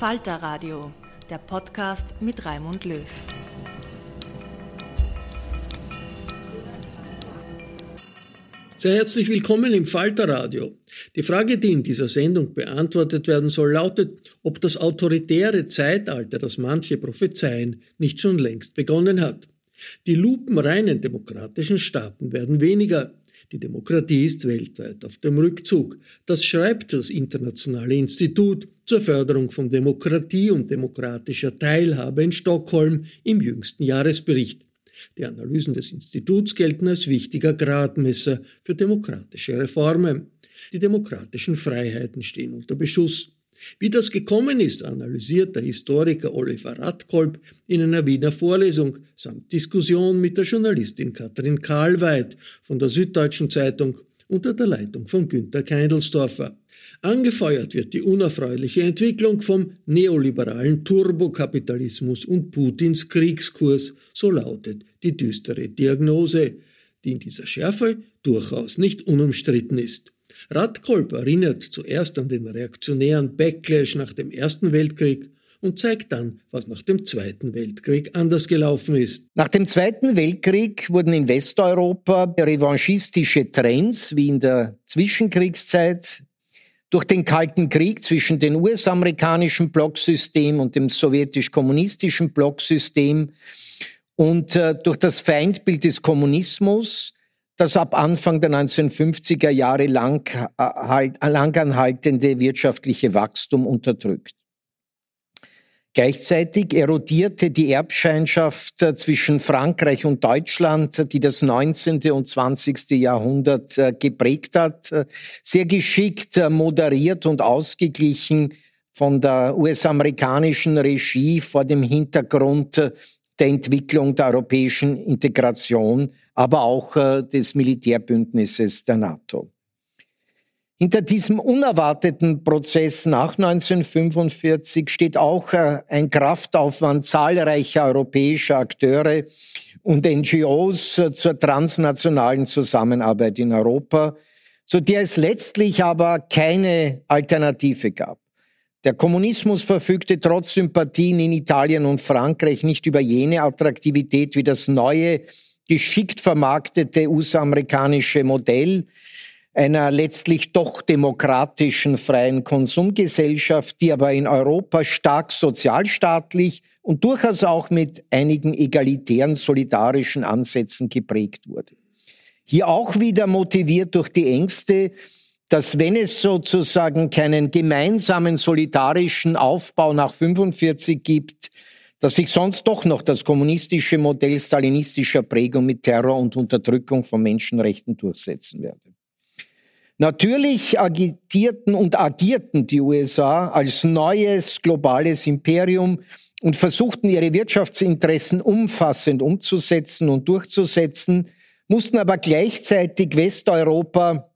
Falter Radio, der Podcast mit Raimund Löw. Sehr herzlich willkommen im Falter Radio. Die Frage, die in dieser Sendung beantwortet werden soll, lautet, ob das autoritäre Zeitalter, das manche prophezeien, nicht schon längst begonnen hat. Die lupenreinen demokratischen Staaten werden weniger. Die Demokratie ist weltweit auf dem Rückzug. Das schreibt das Internationale Institut zur Förderung von Demokratie und demokratischer Teilhabe in Stockholm im jüngsten Jahresbericht. Die Analysen des Instituts gelten als wichtiger Gradmesser für demokratische Reformen. Die demokratischen Freiheiten stehen unter Beschuss. Wie das gekommen ist, analysiert der Historiker Oliver Radkolb in einer Wiener Vorlesung samt Diskussion mit der Journalistin Katrin Karlweit von der Süddeutschen Zeitung unter der Leitung von Günter Keindelsdorfer. Angefeuert wird die unerfreuliche Entwicklung vom neoliberalen Turbokapitalismus und Putins Kriegskurs, so lautet die düstere Diagnose, die in dieser Schärfe durchaus nicht unumstritten ist. Radkolb erinnert zuerst an den reaktionären Backlash nach dem Ersten Weltkrieg und zeigt dann, was nach dem Zweiten Weltkrieg anders gelaufen ist. Nach dem Zweiten Weltkrieg wurden in Westeuropa revanchistische Trends wie in der Zwischenkriegszeit durch den Kalten Krieg zwischen dem US-amerikanischen Blocksystem und dem sowjetisch-kommunistischen Blocksystem und äh, durch das Feindbild des Kommunismus, das ab Anfang der 1950er Jahre lang, äh, halt, langanhaltende wirtschaftliche Wachstum unterdrückt. Gleichzeitig erodierte die Erbscheinschaft äh, zwischen Frankreich und Deutschland, die das 19. und 20. Jahrhundert äh, geprägt hat, sehr geschickt moderiert und ausgeglichen von der US-amerikanischen Regie vor dem Hintergrund der Entwicklung der europäischen Integration, aber auch des Militärbündnisses der NATO. Hinter diesem unerwarteten Prozess nach 1945 steht auch äh, ein Kraftaufwand zahlreicher europäischer Akteure und NGOs äh, zur transnationalen Zusammenarbeit in Europa, zu der es letztlich aber keine Alternative gab. Der Kommunismus verfügte trotz Sympathien in Italien und Frankreich nicht über jene Attraktivität wie das neue, geschickt vermarktete US-amerikanische Modell, einer letztlich doch demokratischen freien Konsumgesellschaft, die aber in Europa stark sozialstaatlich und durchaus auch mit einigen egalitären solidarischen Ansätzen geprägt wurde. Hier auch wieder motiviert durch die Ängste, dass wenn es sozusagen keinen gemeinsamen solidarischen Aufbau nach 45 gibt, dass sich sonst doch noch das kommunistische Modell stalinistischer Prägung mit Terror und Unterdrückung von Menschenrechten durchsetzen werde. Natürlich agitierten und agierten die USA als neues globales Imperium und versuchten ihre Wirtschaftsinteressen umfassend umzusetzen und durchzusetzen, mussten aber gleichzeitig Westeuropa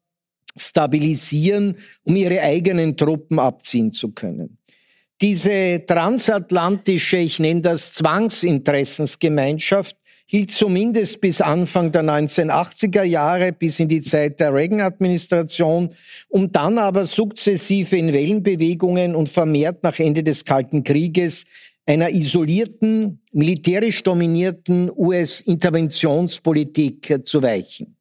stabilisieren, um ihre eigenen Truppen abziehen zu können. Diese transatlantische, ich nenne das Zwangsinteressensgemeinschaft, hielt zumindest bis Anfang der 1980er Jahre, bis in die Zeit der Reagan-Administration, um dann aber sukzessive in Wellenbewegungen und vermehrt nach Ende des Kalten Krieges einer isolierten, militärisch dominierten US-Interventionspolitik zu weichen.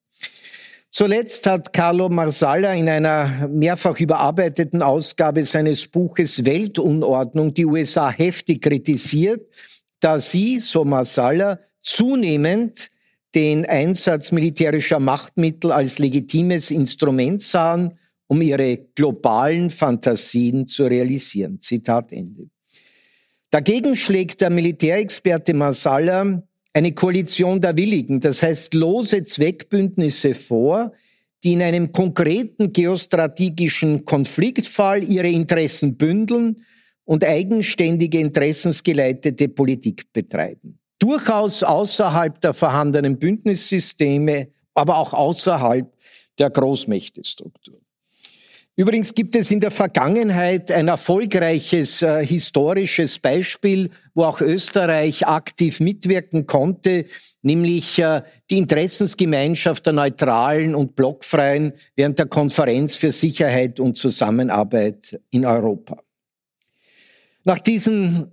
Zuletzt hat Carlo Marsala in einer mehrfach überarbeiteten Ausgabe seines Buches Weltunordnung die USA heftig kritisiert, da sie, so Marsala, zunehmend den Einsatz militärischer Machtmittel als legitimes Instrument sahen, um ihre globalen Fantasien zu realisieren. Zitat Ende. Dagegen schlägt der Militärexperte Masala eine Koalition der Willigen, das heißt lose Zweckbündnisse vor, die in einem konkreten geostrategischen Konfliktfall ihre Interessen bündeln und eigenständige interessensgeleitete Politik betreiben durchaus außerhalb der vorhandenen Bündnissysteme, aber auch außerhalb der Großmächtestruktur. Übrigens gibt es in der Vergangenheit ein erfolgreiches äh, historisches Beispiel, wo auch Österreich aktiv mitwirken konnte, nämlich äh, die Interessensgemeinschaft der Neutralen und Blockfreien während der Konferenz für Sicherheit und Zusammenarbeit in Europa. Nach diesen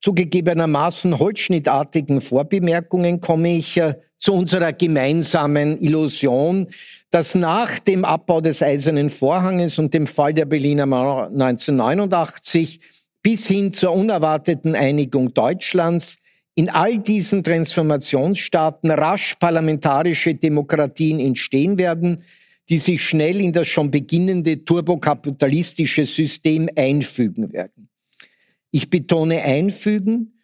zugegebenermaßen holzschnittartigen Vorbemerkungen komme ich äh, zu unserer gemeinsamen Illusion, dass nach dem Abbau des Eisernen Vorhanges und dem Fall der Berliner Mauer 1989 bis hin zur unerwarteten Einigung Deutschlands in all diesen Transformationsstaaten rasch parlamentarische Demokratien entstehen werden, die sich schnell in das schon beginnende turbokapitalistische System einfügen werden. Ich betone einfügen,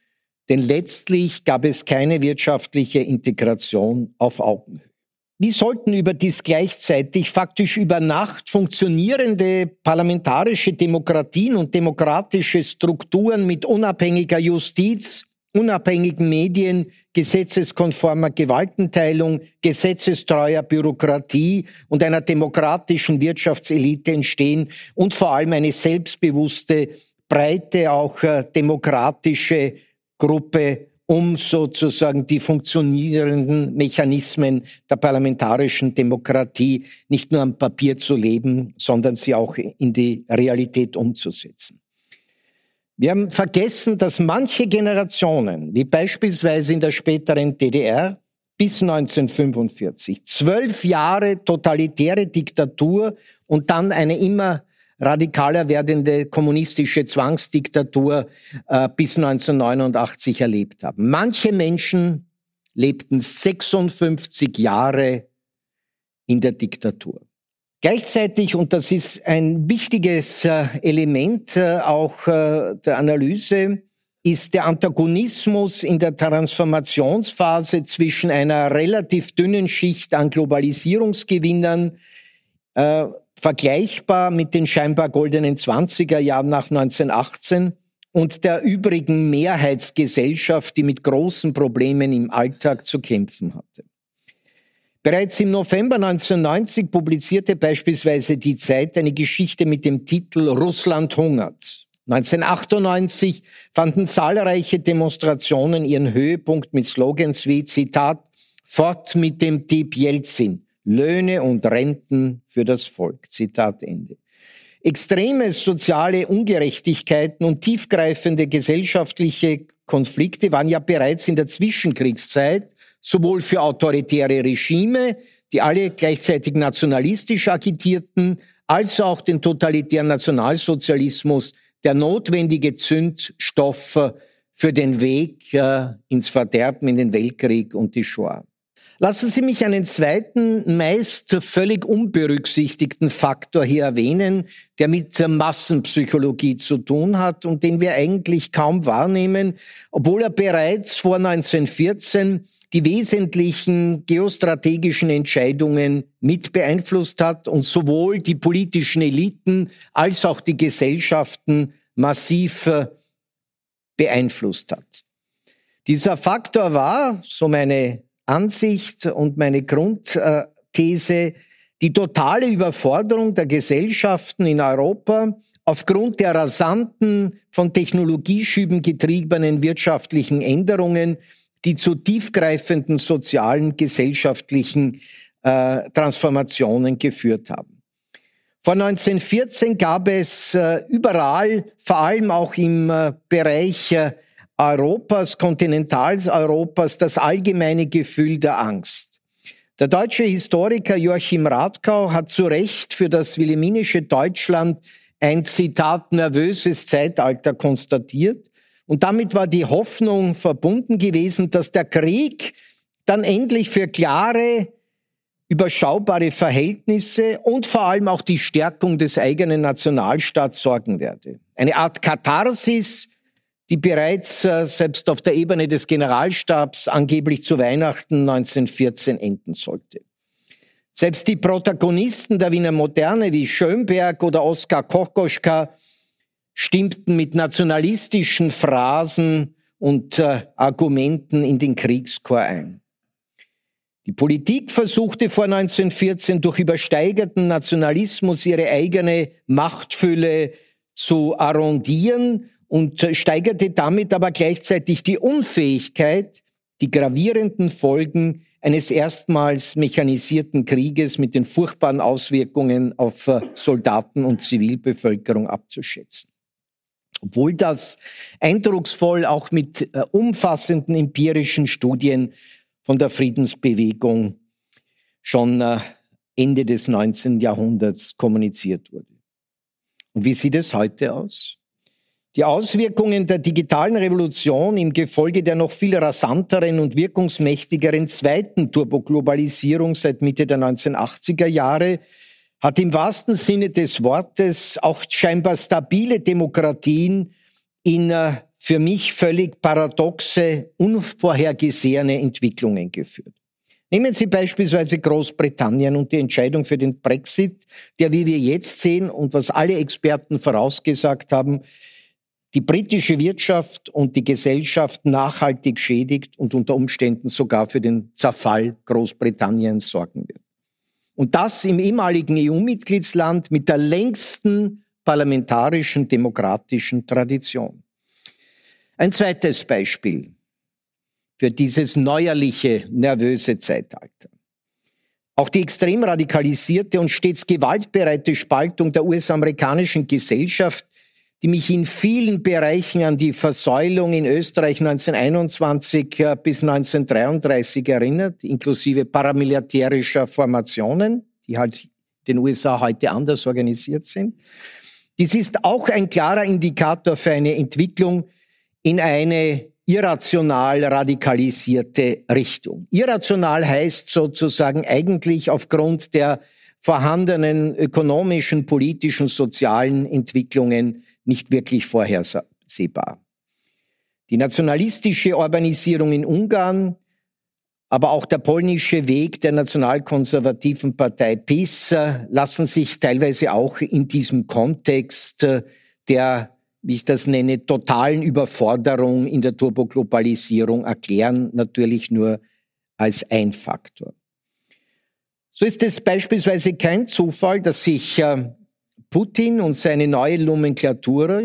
denn letztlich gab es keine wirtschaftliche Integration auf Augenhöhe. Wie sollten überdies gleichzeitig faktisch über Nacht funktionierende parlamentarische Demokratien und demokratische Strukturen mit unabhängiger Justiz, unabhängigen Medien, gesetzeskonformer Gewaltenteilung, gesetzestreuer Bürokratie und einer demokratischen Wirtschaftselite entstehen und vor allem eine selbstbewusste breite, auch äh, demokratische Gruppe, um sozusagen die funktionierenden Mechanismen der parlamentarischen Demokratie nicht nur am Papier zu leben, sondern sie auch in die Realität umzusetzen. Wir haben vergessen, dass manche Generationen, wie beispielsweise in der späteren DDR bis 1945, zwölf Jahre totalitäre Diktatur und dann eine immer radikaler werdende kommunistische Zwangsdiktatur äh, bis 1989 erlebt haben. Manche Menschen lebten 56 Jahre in der Diktatur. Gleichzeitig, und das ist ein wichtiges äh, Element äh, auch äh, der Analyse, ist der Antagonismus in der Transformationsphase zwischen einer relativ dünnen Schicht an Globalisierungsgewinnern äh, vergleichbar mit den scheinbar goldenen 20er Jahren nach 1918 und der übrigen Mehrheitsgesellschaft, die mit großen Problemen im Alltag zu kämpfen hatte. Bereits im November 1990 publizierte beispielsweise die Zeit eine Geschichte mit dem Titel Russland hungert. 1998 fanden zahlreiche Demonstrationen ihren Höhepunkt mit Slogans wie Zitat Fort mit dem Dieb Jelzin, Löhne und Renten für das Volk. Zitat Ende. Extreme soziale Ungerechtigkeiten und tiefgreifende gesellschaftliche Konflikte waren ja bereits in der Zwischenkriegszeit sowohl für autoritäre Regime, die alle gleichzeitig nationalistisch agitierten, als auch den totalitären Nationalsozialismus der notwendige Zündstoff für den Weg äh, ins Verderben, in den Weltkrieg und die Shoah. Lassen Sie mich einen zweiten, meist völlig unberücksichtigten Faktor hier erwähnen, der mit Massenpsychologie zu tun hat und den wir eigentlich kaum wahrnehmen, obwohl er bereits vor 1914 die wesentlichen geostrategischen Entscheidungen mit beeinflusst hat und sowohl die politischen Eliten als auch die Gesellschaften massiv beeinflusst hat. Dieser Faktor war, so meine Ansicht und meine Grundthese, die totale Überforderung der Gesellschaften in Europa aufgrund der rasanten, von Technologieschüben getriebenen wirtschaftlichen Änderungen, die zu tiefgreifenden sozialen, gesellschaftlichen äh, Transformationen geführt haben. Vor 1914 gab es äh, überall, vor allem auch im äh, Bereich äh, Europas, Kontinentaleuropas, das allgemeine Gefühl der Angst. Der deutsche Historiker Joachim Radkau hat zu Recht für das wilhelminische Deutschland ein Zitat nervöses Zeitalter konstatiert. Und damit war die Hoffnung verbunden gewesen, dass der Krieg dann endlich für klare, überschaubare Verhältnisse und vor allem auch die Stärkung des eigenen Nationalstaats sorgen werde. Eine Art Katharsis, die bereits äh, selbst auf der Ebene des Generalstabs angeblich zu Weihnachten 1914 enden sollte. Selbst die Protagonisten der Wiener Moderne wie Schönberg oder Oskar Kokoschka stimmten mit nationalistischen Phrasen und äh, Argumenten in den Kriegschor ein. Die Politik versuchte vor 1914 durch übersteigerten Nationalismus ihre eigene Machtfülle zu arrondieren und steigerte damit aber gleichzeitig die Unfähigkeit, die gravierenden Folgen eines erstmals mechanisierten Krieges mit den furchtbaren Auswirkungen auf äh, Soldaten und Zivilbevölkerung abzuschätzen. Obwohl das eindrucksvoll auch mit äh, umfassenden empirischen Studien von der Friedensbewegung schon äh, Ende des 19. Jahrhunderts kommuniziert wurde. Und wie sieht es heute aus? Die Auswirkungen der digitalen Revolution im Gefolge der noch viel rasanteren und wirkungsmächtigeren zweiten Turboglobalisierung seit Mitte der 1980er Jahre hat im wahrsten Sinne des Wortes auch scheinbar stabile Demokratien in äh, für mich völlig paradoxe, unvorhergesehene Entwicklungen geführt. Nehmen Sie beispielsweise Großbritannien und die Entscheidung für den Brexit, der, wie wir jetzt sehen und was alle Experten vorausgesagt haben, die britische Wirtschaft und die Gesellschaft nachhaltig schädigt und unter Umständen sogar für den Zerfall Großbritanniens sorgen wird. Und das im ehemaligen EU-Mitgliedsland mit der längsten parlamentarischen demokratischen Tradition. Ein zweites Beispiel für dieses neuerliche, nervöse Zeitalter. Auch die extrem radikalisierte und stets gewaltbereite Spaltung der US-amerikanischen Gesellschaft die mich in vielen Bereichen an die Versäulung in Österreich 1921 bis 1933 erinnert, inklusive paramilitärischer Formationen, die halt den USA heute anders organisiert sind. Dies ist auch ein klarer Indikator für eine Entwicklung in eine irrational radikalisierte Richtung. Irrational heißt sozusagen eigentlich aufgrund der vorhandenen ökonomischen, politischen, sozialen Entwicklungen nicht wirklich vorhersehbar. Die nationalistische Urbanisierung in Ungarn, aber auch der polnische Weg der nationalkonservativen Partei PiS äh, lassen sich teilweise auch in diesem Kontext äh, der, wie ich das nenne, totalen Überforderung in der Turboglobalisierung erklären, natürlich nur als ein Faktor. So ist es beispielsweise kein Zufall, dass sich äh, Putin und seine neue Nomenklatura,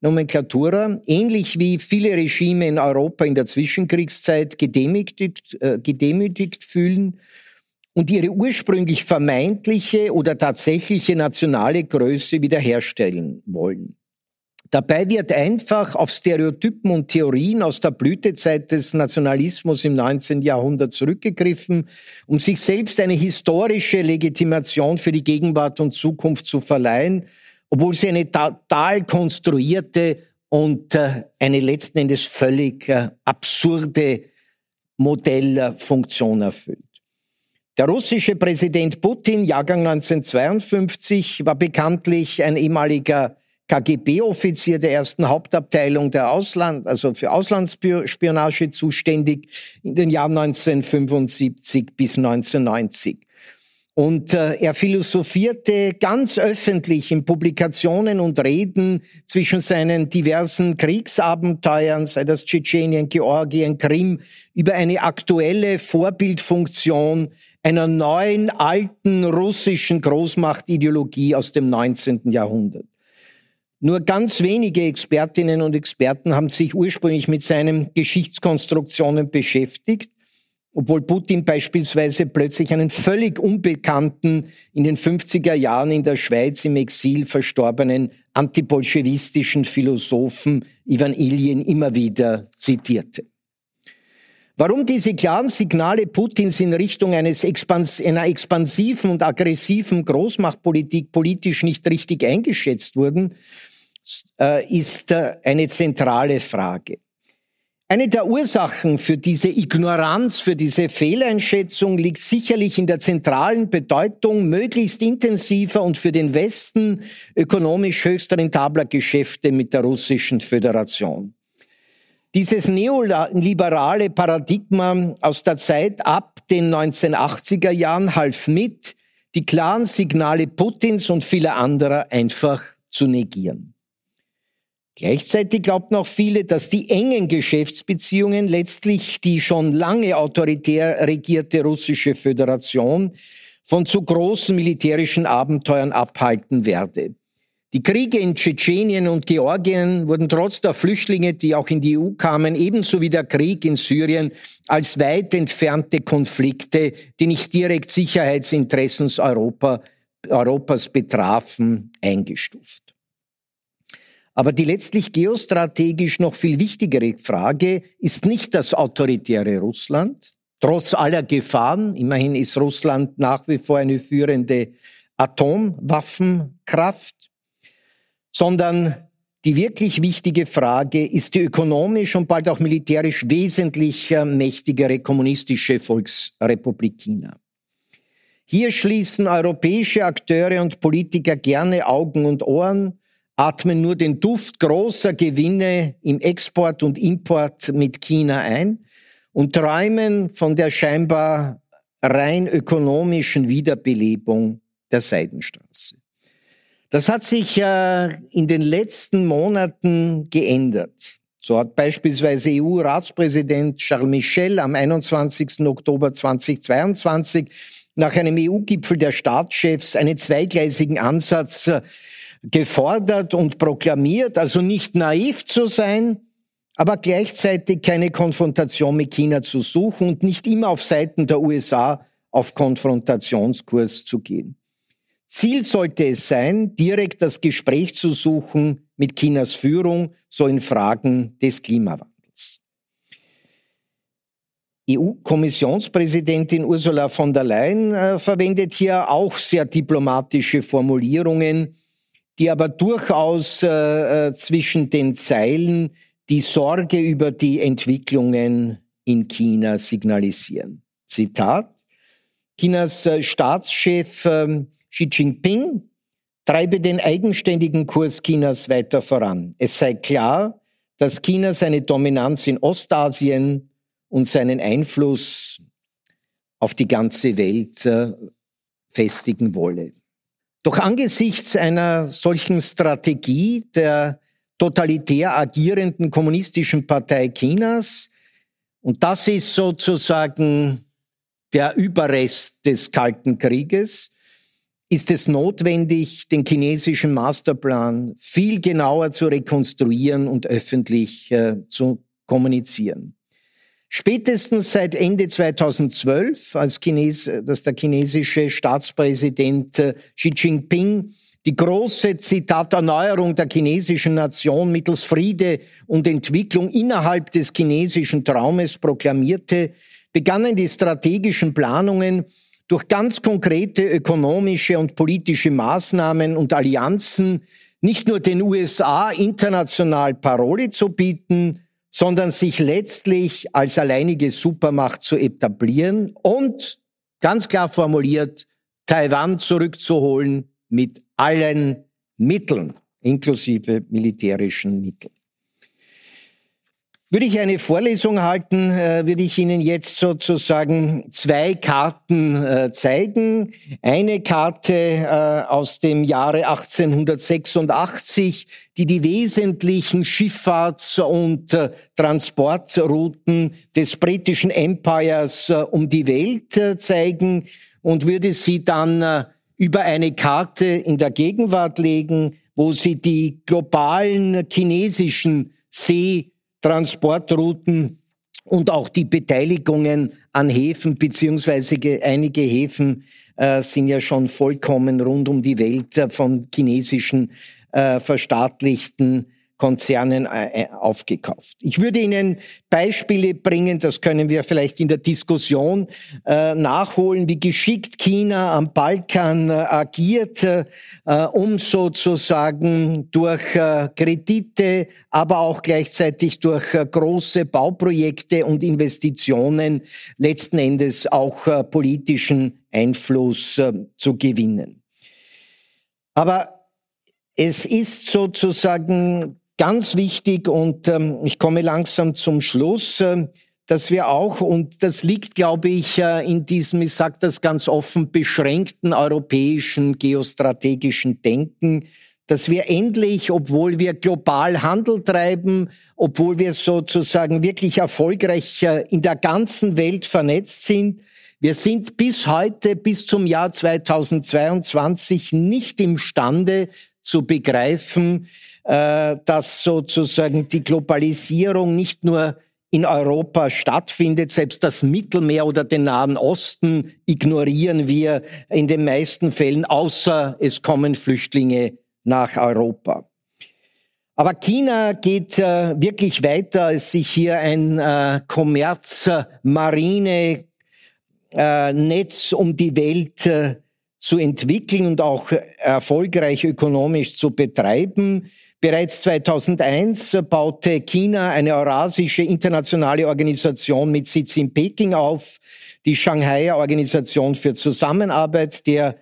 Nomenklatura, ähnlich wie viele Regime in Europa in der Zwischenkriegszeit, gedemütigt, äh, gedemütigt fühlen und ihre ursprünglich vermeintliche oder tatsächliche nationale Größe wiederherstellen wollen. Dabei wird einfach auf Stereotypen und Theorien aus der Blütezeit des Nationalismus im 19. Jahrhundert zurückgegriffen, um sich selbst eine historische Legitimation für die Gegenwart und Zukunft zu verleihen, obwohl sie eine total konstruierte und äh, eine letzten Endes völlig äh, absurde Modellfunktion erfüllt. Der russische Präsident Putin, Jahrgang 1952, war bekanntlich ein ehemaliger KGB-Offizier der ersten Hauptabteilung der Ausland, also für Auslandsspionage zuständig in den Jahren 1975 bis 1990. Und äh, er philosophierte ganz öffentlich in Publikationen und Reden zwischen seinen diversen Kriegsabenteuern, sei das Tschetschenien, Georgien, Krim, über eine aktuelle Vorbildfunktion einer neuen, alten russischen Großmachtideologie aus dem 19. Jahrhundert. Nur ganz wenige Expertinnen und Experten haben sich ursprünglich mit seinen Geschichtskonstruktionen beschäftigt obwohl Putin beispielsweise plötzlich einen völlig unbekannten, in den 50er Jahren in der Schweiz im Exil verstorbenen antibolschewistischen Philosophen Ivan Ilyin immer wieder zitierte. Warum diese klaren Signale Putins in Richtung eines Expans einer expansiven und aggressiven Großmachtpolitik politisch nicht richtig eingeschätzt wurden, ist äh, eine zentrale Frage. Eine der Ursachen für diese Ignoranz, für diese Fehleinschätzung liegt sicherlich in der zentralen Bedeutung möglichst intensiver und für den Westen ökonomisch höchst rentabler Geschäfte mit der Russischen Föderation. Dieses neoliberale Paradigma aus der Zeit ab den 1980er Jahren half mit, die klaren Signale Putins und vieler anderer einfach zu negieren. Gleichzeitig glaubten auch viele, dass die engen Geschäftsbeziehungen letztlich die schon lange autoritär regierte russische Föderation von zu großen militärischen Abenteuern abhalten werde. Die Kriege in Tschetschenien und Georgien wurden trotz der Flüchtlinge, die auch in die EU kamen, ebenso wie der Krieg in Syrien als weit entfernte Konflikte, die nicht direkt Sicherheitsinteressen Europa, Europas betrafen, eingestuft. Aber die letztlich geostrategisch noch viel wichtigere Frage ist nicht das autoritäre Russland, trotz aller Gefahren. Immerhin ist Russland nach wie vor eine führende Atomwaffenkraft, sondern die wirklich wichtige Frage ist die ökonomisch und bald auch militärisch wesentlich mächtigere kommunistische Volksrepublik China. Hier schließen europäische Akteure und Politiker gerne Augen und Ohren, atmen nur den Duft großer Gewinne im Export und Import mit China ein und träumen von der scheinbar rein ökonomischen Wiederbelebung der Seidenstraße. Das hat sich äh, in den letzten Monaten geändert. So hat beispielsweise EU-Ratspräsident Charles Michel am 21. Oktober 2022 nach einem EU-Gipfel der Staatschefs einen zweigleisigen Ansatz äh, gefordert und proklamiert, also nicht naiv zu sein, aber gleichzeitig keine Konfrontation mit China zu suchen und nicht immer auf Seiten der USA auf Konfrontationskurs zu gehen. Ziel sollte es sein, direkt das Gespräch zu suchen mit Chinas Führung, so in Fragen des Klimawandels. EU-Kommissionspräsidentin Ursula von der Leyen äh, verwendet hier auch sehr diplomatische Formulierungen, die aber durchaus äh, äh, zwischen den Zeilen die Sorge über die Entwicklungen in China signalisieren. Zitat. Chinas äh, Staatschef äh, Xi Jinping treibe den eigenständigen Kurs Chinas weiter voran. Es sei klar, dass China seine Dominanz in Ostasien und seinen Einfluss auf die ganze Welt äh, festigen wolle. Doch angesichts einer solchen Strategie der totalitär agierenden kommunistischen Partei Chinas, und das ist sozusagen der Überrest des Kalten Krieges, ist es notwendig, den chinesischen Masterplan viel genauer zu rekonstruieren und öffentlich äh, zu kommunizieren. Spätestens seit Ende 2012, als, Chines, dass der chinesische Staatspräsident äh, Xi Jinping die große, Zitat, Erneuerung der chinesischen Nation mittels Friede und Entwicklung innerhalb des chinesischen Traumes proklamierte, begannen die strategischen Planungen durch ganz konkrete ökonomische und politische Maßnahmen und Allianzen nicht nur den USA international Parole zu bieten, sondern sich letztlich als alleinige Supermacht zu etablieren und, ganz klar formuliert, Taiwan zurückzuholen mit allen Mitteln, inklusive militärischen Mitteln. Würde ich eine Vorlesung halten, äh, würde ich Ihnen jetzt sozusagen zwei Karten äh, zeigen. Eine Karte äh, aus dem Jahre 1886, die die wesentlichen Schifffahrts- und Transportrouten des britischen Empires um die Welt zeigen und würde sie dann über eine Karte in der Gegenwart legen, wo sie die globalen chinesischen See Transportrouten und auch die Beteiligungen an Häfen, beziehungsweise einige Häfen äh, sind ja schon vollkommen rund um die Welt äh, von chinesischen äh, verstaatlichten Konzernen äh, äh, aufgekauft. Ich würde Ihnen Beispiele bringen, das können wir vielleicht in der Diskussion äh, nachholen, wie geschickt China am Balkan agiert, um sozusagen durch Kredite, aber auch gleichzeitig durch große Bauprojekte und Investitionen letzten Endes auch politischen Einfluss zu gewinnen. Aber es ist sozusagen Ganz wichtig und ähm, ich komme langsam zum Schluss, äh, dass wir auch, und das liegt, glaube ich, äh, in diesem, ich sage das ganz offen, beschränkten europäischen geostrategischen Denken, dass wir endlich, obwohl wir global Handel treiben, obwohl wir sozusagen wirklich erfolgreich äh, in der ganzen Welt vernetzt sind, wir sind bis heute, bis zum Jahr 2022 nicht imstande zu begreifen, dass sozusagen die Globalisierung nicht nur in Europa stattfindet. Selbst das Mittelmeer oder den Nahen Osten ignorieren wir in den meisten Fällen, außer es kommen Flüchtlinge nach Europa. Aber China geht äh, wirklich weiter, als sich hier ein äh, Kommerz-Marine-Netz äh, um die Welt äh, zu entwickeln und auch erfolgreich ökonomisch zu betreiben. Bereits 2001 baute China eine eurasische internationale Organisation mit Sitz in Peking auf, die Shanghai Organisation für Zusammenarbeit, der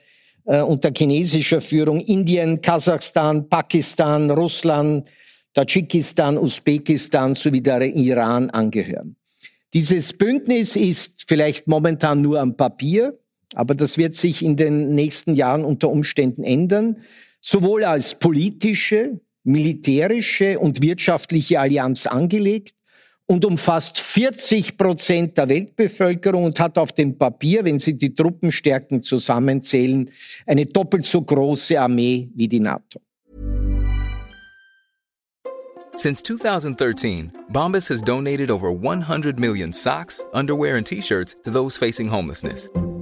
äh, unter chinesischer Führung Indien, Kasachstan, Pakistan, Russland, Tadschikistan, Usbekistan sowie der Iran angehören. Dieses Bündnis ist vielleicht momentan nur am Papier, aber das wird sich in den nächsten Jahren unter Umständen ändern, sowohl als politische, militärische und wirtschaftliche Allianz angelegt und umfasst 40 Prozent der Weltbevölkerung und hat auf dem Papier, wenn Sie die Truppenstärken zusammenzählen, eine doppelt so große Armee wie die NATO. Since 2013, Bombas has donated over 100 million socks, underwear and t-shirts to those facing homelessness.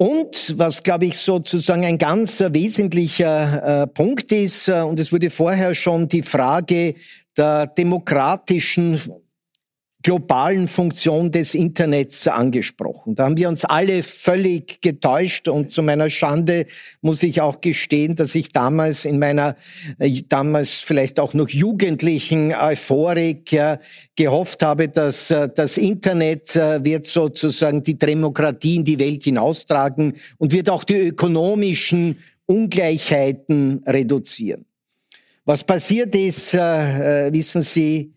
Und was, glaube ich, sozusagen ein ganz wesentlicher äh, Punkt ist, äh, und es wurde vorher schon die Frage der demokratischen globalen Funktion des Internets angesprochen. Da haben wir uns alle völlig getäuscht und zu meiner Schande muss ich auch gestehen, dass ich damals in meiner äh, damals vielleicht auch noch jugendlichen Euphorik ja, gehofft habe, dass äh, das Internet äh, wird sozusagen die Demokratie in die Welt hinaustragen und wird auch die ökonomischen Ungleichheiten reduzieren. Was passiert ist, wissen Sie,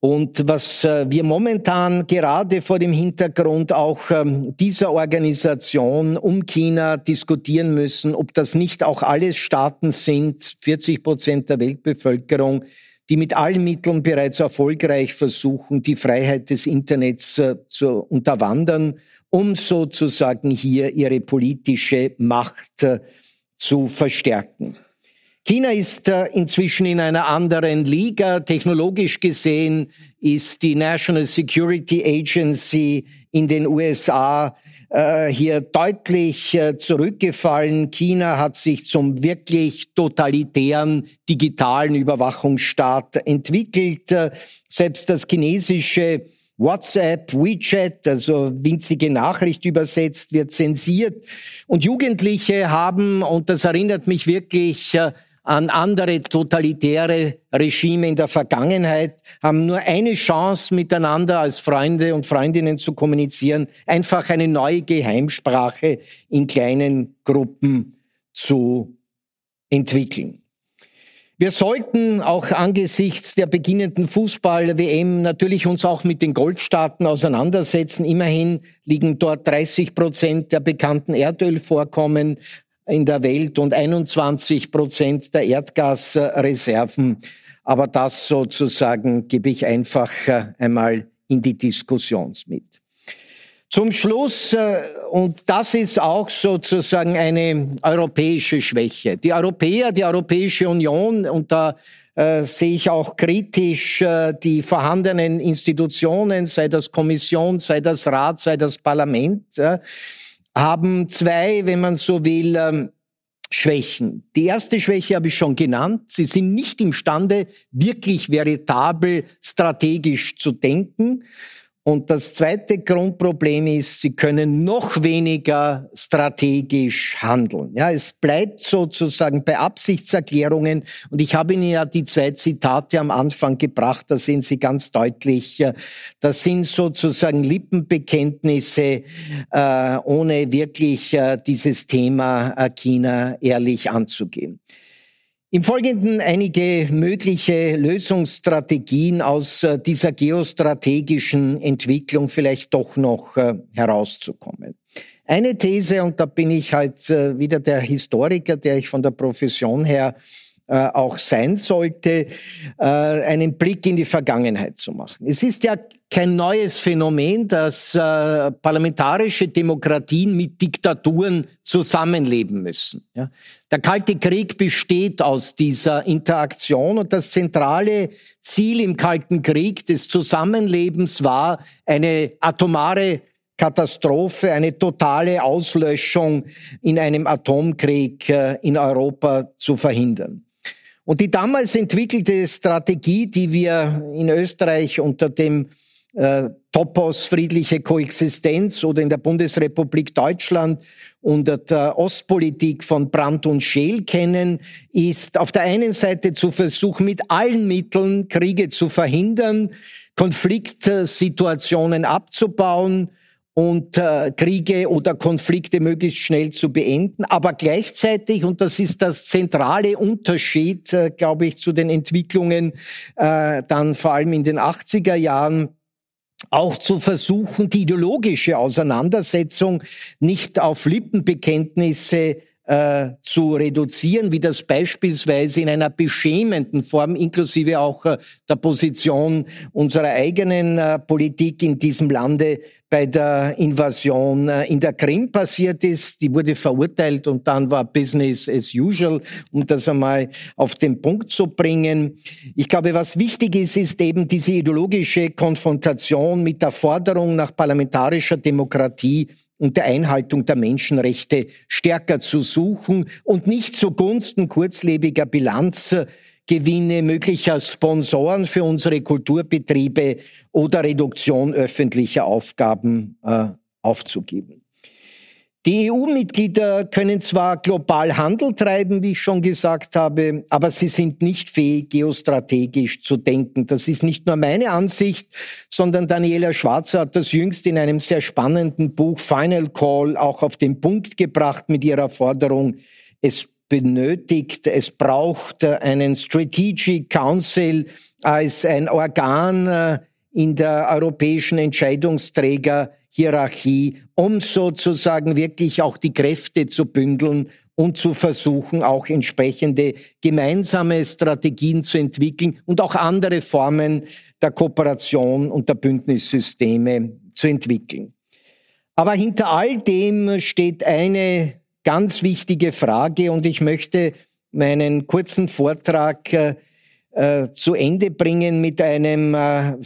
und was äh, wir momentan gerade vor dem Hintergrund auch ähm, dieser Organisation um China diskutieren müssen, ob das nicht auch alles Staaten sind, 40 Prozent der Weltbevölkerung, die mit allen Mitteln bereits erfolgreich versuchen, die Freiheit des Internets äh, zu unterwandern, um sozusagen hier ihre politische Macht äh, zu verstärken. China ist äh, inzwischen in einer anderen Liga. Technologisch gesehen ist die National Security Agency in den USA äh, hier deutlich äh, zurückgefallen. China hat sich zum wirklich totalitären digitalen Überwachungsstaat entwickelt. Selbst das chinesische WhatsApp, WeChat, also winzige Nachricht übersetzt, wird zensiert. Und Jugendliche haben, und das erinnert mich wirklich an andere totalitäre Regime in der Vergangenheit, haben nur eine Chance, miteinander als Freunde und Freundinnen zu kommunizieren, einfach eine neue Geheimsprache in kleinen Gruppen zu entwickeln. Wir sollten auch angesichts der beginnenden Fußball-WM natürlich uns auch mit den Golfstaaten auseinandersetzen. Immerhin liegen dort 30 Prozent der bekannten Erdölvorkommen in der Welt und 21 Prozent der Erdgasreserven. Aber das sozusagen gebe ich einfach äh, einmal in die Diskussion mit. Zum Schluss, äh, und das ist auch sozusagen eine europäische Schwäche. Die Europäer, die Europäische Union, und da äh, sehe ich auch kritisch die vorhandenen Institutionen, sei das Kommission, sei das Rat, sei das Parlament, äh, haben zwei, wenn man so will, ähm, Schwächen. Die erste Schwäche habe ich schon genannt. Sie sind nicht imstande, wirklich veritabel strategisch zu denken. Und das zweite Grundproblem ist, sie können noch weniger strategisch handeln. Ja, es bleibt sozusagen bei Absichtserklärungen. Und ich habe Ihnen ja die zwei Zitate am Anfang gebracht. Da sehen Sie ganz deutlich, äh, das sind sozusagen Lippenbekenntnisse, äh, ohne wirklich äh, dieses Thema China ehrlich anzugehen. Im Folgenden einige mögliche Lösungsstrategien aus äh, dieser geostrategischen Entwicklung vielleicht doch noch äh, herauszukommen. Eine These, und da bin ich halt äh, wieder der Historiker, der ich von der Profession her äh, auch sein sollte, äh, einen Blick in die Vergangenheit zu machen. Es ist ja kein neues Phänomen, dass äh, parlamentarische Demokratien mit Diktaturen zusammenleben müssen. Ja? Der Kalte Krieg besteht aus dieser Interaktion und das zentrale Ziel im Kalten Krieg des Zusammenlebens war eine atomare Katastrophe, eine totale Auslöschung in einem Atomkrieg äh, in Europa zu verhindern. Und die damals entwickelte Strategie, die wir in Österreich unter dem äh, Topos friedliche Koexistenz oder in der Bundesrepublik Deutschland unter der Ostpolitik von Brandt und Scheel kennen, ist auf der einen Seite zu versuchen, mit allen Mitteln Kriege zu verhindern, Konfliktsituationen abzubauen, und äh, Kriege oder Konflikte möglichst schnell zu beenden. Aber gleichzeitig, und das ist das zentrale Unterschied, äh, glaube ich, zu den Entwicklungen äh, dann vor allem in den 80er Jahren, auch zu versuchen, die ideologische Auseinandersetzung nicht auf Lippenbekenntnisse äh, zu reduzieren, wie das beispielsweise in einer beschämenden Form, inklusive auch äh, der Position unserer eigenen äh, Politik in diesem Lande bei der Invasion äh, in der Krim passiert ist. Die wurde verurteilt und dann war Business as usual, um das einmal auf den Punkt zu bringen. Ich glaube, was wichtig ist, ist eben diese ideologische Konfrontation mit der Forderung nach parlamentarischer Demokratie und der Einhaltung der Menschenrechte stärker zu suchen und nicht zugunsten kurzlebiger Bilanz Gewinne möglicher Sponsoren für unsere Kulturbetriebe oder Reduktion öffentlicher Aufgaben äh, aufzugeben. Die EU-Mitglieder können zwar global Handel treiben, wie ich schon gesagt habe, aber sie sind nicht fähig, geostrategisch zu denken. Das ist nicht nur meine Ansicht, sondern Daniela Schwarzer hat das jüngst in einem sehr spannenden Buch Final Call auch auf den Punkt gebracht mit ihrer Forderung, es benötigt. Es braucht äh, einen Strategic Council als ein Organ äh, in der europäischen Entscheidungsträgerhierarchie, um sozusagen wirklich auch die Kräfte zu bündeln und zu versuchen, auch entsprechende gemeinsame Strategien zu entwickeln und auch andere Formen der Kooperation und der Bündnissysteme zu entwickeln. Aber hinter all dem steht eine ganz wichtige Frage und ich möchte meinen kurzen Vortrag äh, äh, zu Ende bringen mit einem äh,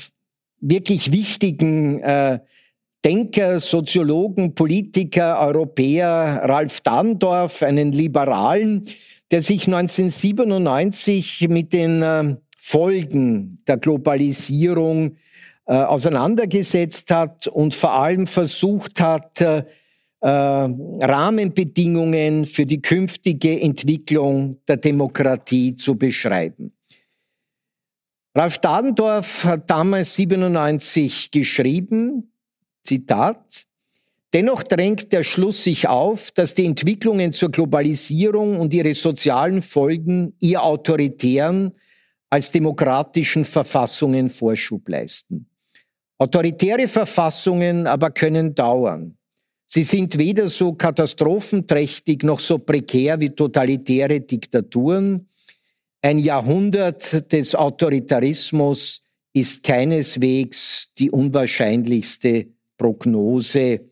wirklich wichtigen Denker, Soziologen, Politiker, Europäer Ralf Dahndorf, einen Liberalen, der sich 1997 mit den Folgen der Globalisierung auseinandergesetzt hat und vor allem versucht hat, äh, äh, Rahmenbedingungen für die künftige Entwicklung der Demokratie zu beschreiben. Ralf Dadendorf hat damals 97 geschrieben, Zitat, Dennoch drängt der Schluss sich auf, dass die Entwicklungen zur Globalisierung und ihre sozialen Folgen ihr autoritären als demokratischen Verfassungen Vorschub leisten. Autoritäre Verfassungen aber können dauern. Sie sind weder so katastrophenträchtig noch so prekär wie totalitäre Diktaturen. Ein Jahrhundert des Autoritarismus ist keineswegs die unwahrscheinlichste Prognose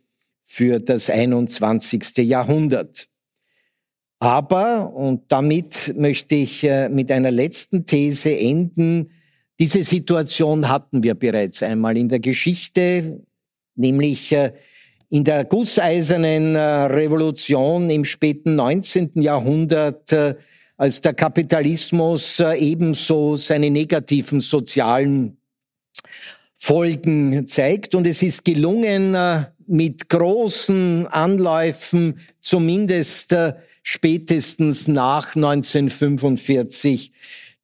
für das 21. Jahrhundert. Aber, und damit möchte ich äh, mit einer letzten These enden, diese Situation hatten wir bereits einmal in der Geschichte, nämlich äh, in der gusseisernen äh, Revolution im späten 19. Jahrhundert, äh, als der Kapitalismus äh, ebenso seine negativen sozialen Folgen zeigt. Und es ist gelungen, mit großen Anläufen, zumindest spätestens nach 1945,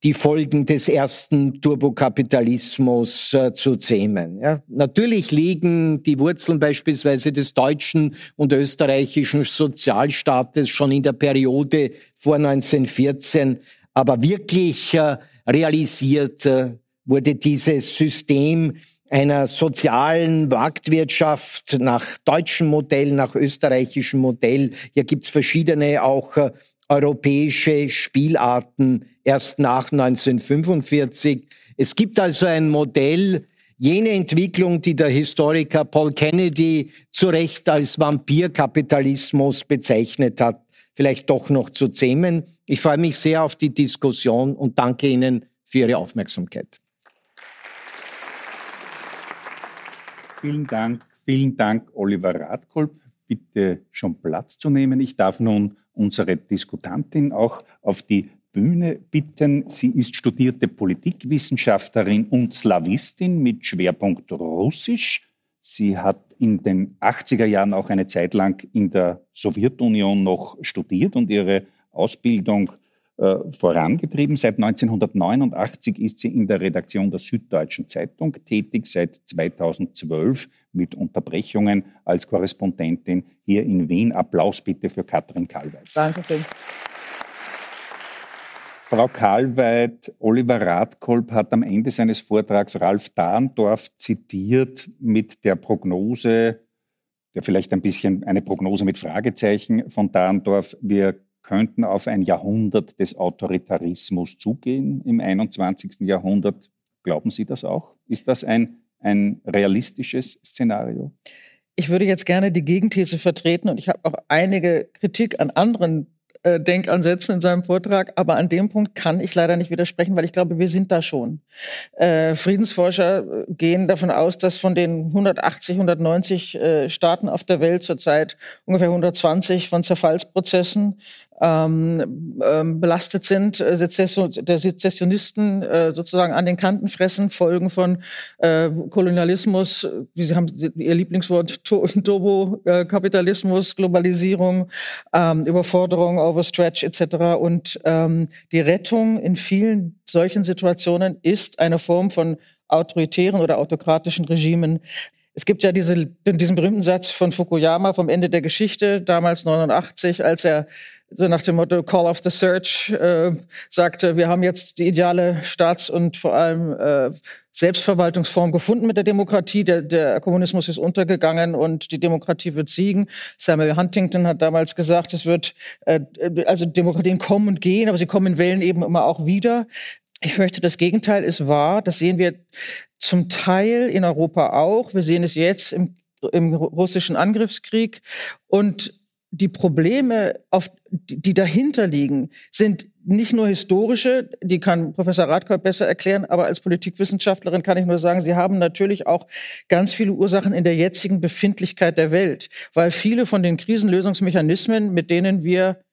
die Folgen des ersten Turbokapitalismus äh, zu zähmen. Ja. Natürlich liegen die Wurzeln beispielsweise des deutschen und österreichischen Sozialstaates schon in der Periode vor 1914, aber wirklich äh, realisiert äh, wurde dieses System einer sozialen Marktwirtschaft nach deutschem Modell, nach österreichischem Modell. Hier gibt's verschiedene auch äh, europäische Spielarten erst nach 1945. Es gibt also ein Modell, jene Entwicklung, die der Historiker Paul Kennedy zu Recht als Vampirkapitalismus bezeichnet hat, vielleicht doch noch zu zähmen. Ich freue mich sehr auf die Diskussion und danke Ihnen für Ihre Aufmerksamkeit. Vielen Dank, vielen Dank, Oliver Radkolb. Bitte schon Platz zu nehmen. Ich darf nun unsere Diskutantin auch auf die Bühne bitten. Sie ist studierte Politikwissenschaftlerin und Slawistin mit Schwerpunkt Russisch. Sie hat in den 80er Jahren auch eine Zeit lang in der Sowjetunion noch studiert und ihre Ausbildung vorangetrieben. Seit 1989 ist sie in der Redaktion der Süddeutschen Zeitung tätig, seit 2012 mit Unterbrechungen als Korrespondentin hier in Wien. Applaus bitte für Katrin Kalweit. Dankeschön. Frau Kalweit, Oliver Radkolb hat am Ende seines Vortrags Ralf Dahndorf zitiert mit der Prognose, der vielleicht ein bisschen eine Prognose mit Fragezeichen von Dahndorf, wir könnten auf ein Jahrhundert des Autoritarismus zugehen im 21. Jahrhundert. Glauben Sie das auch? Ist das ein, ein realistisches Szenario? Ich würde jetzt gerne die Gegenthese vertreten und ich habe auch einige Kritik an anderen äh, Denkansätzen in seinem Vortrag, aber an dem Punkt kann ich leider nicht widersprechen, weil ich glaube, wir sind da schon. Äh, Friedensforscher äh, gehen davon aus, dass von den 180, 190 äh, Staaten auf der Welt zurzeit ungefähr 120 von Zerfallsprozessen ähm, ähm, belastet sind, äh, der Sezessionisten äh, sozusagen an den Kanten fressen, Folgen von äh, Kolonialismus, wie Sie haben Ihr Lieblingswort, Turbo-Kapitalismus, Globalisierung, ähm, Überforderung, Overstretch etc. Und ähm, die Rettung in vielen solchen Situationen ist eine Form von autoritären oder autokratischen Regimen. Es gibt ja diese, diesen berühmten Satz von Fukuyama vom Ende der Geschichte, damals 89, als er so nach dem Motto Call of the Search äh, sagte, wir haben jetzt die ideale Staats- und vor allem äh, Selbstverwaltungsform gefunden mit der Demokratie. Der, der Kommunismus ist untergegangen und die Demokratie wird siegen. Samuel Huntington hat damals gesagt, es wird, äh, also Demokratien kommen und gehen, aber sie kommen in Wellen eben immer auch wieder. Ich fürchte, das Gegenteil ist wahr. Das sehen wir zum Teil in Europa auch. Wir sehen es jetzt im, im russischen Angriffskrieg. Und die Probleme, auf, die dahinter liegen, sind nicht nur historische, die kann Professor Radkolb besser erklären, aber als Politikwissenschaftlerin kann ich nur sagen, sie haben natürlich auch ganz viele Ursachen in der jetzigen Befindlichkeit der Welt, weil viele von den Krisenlösungsmechanismen, mit denen wir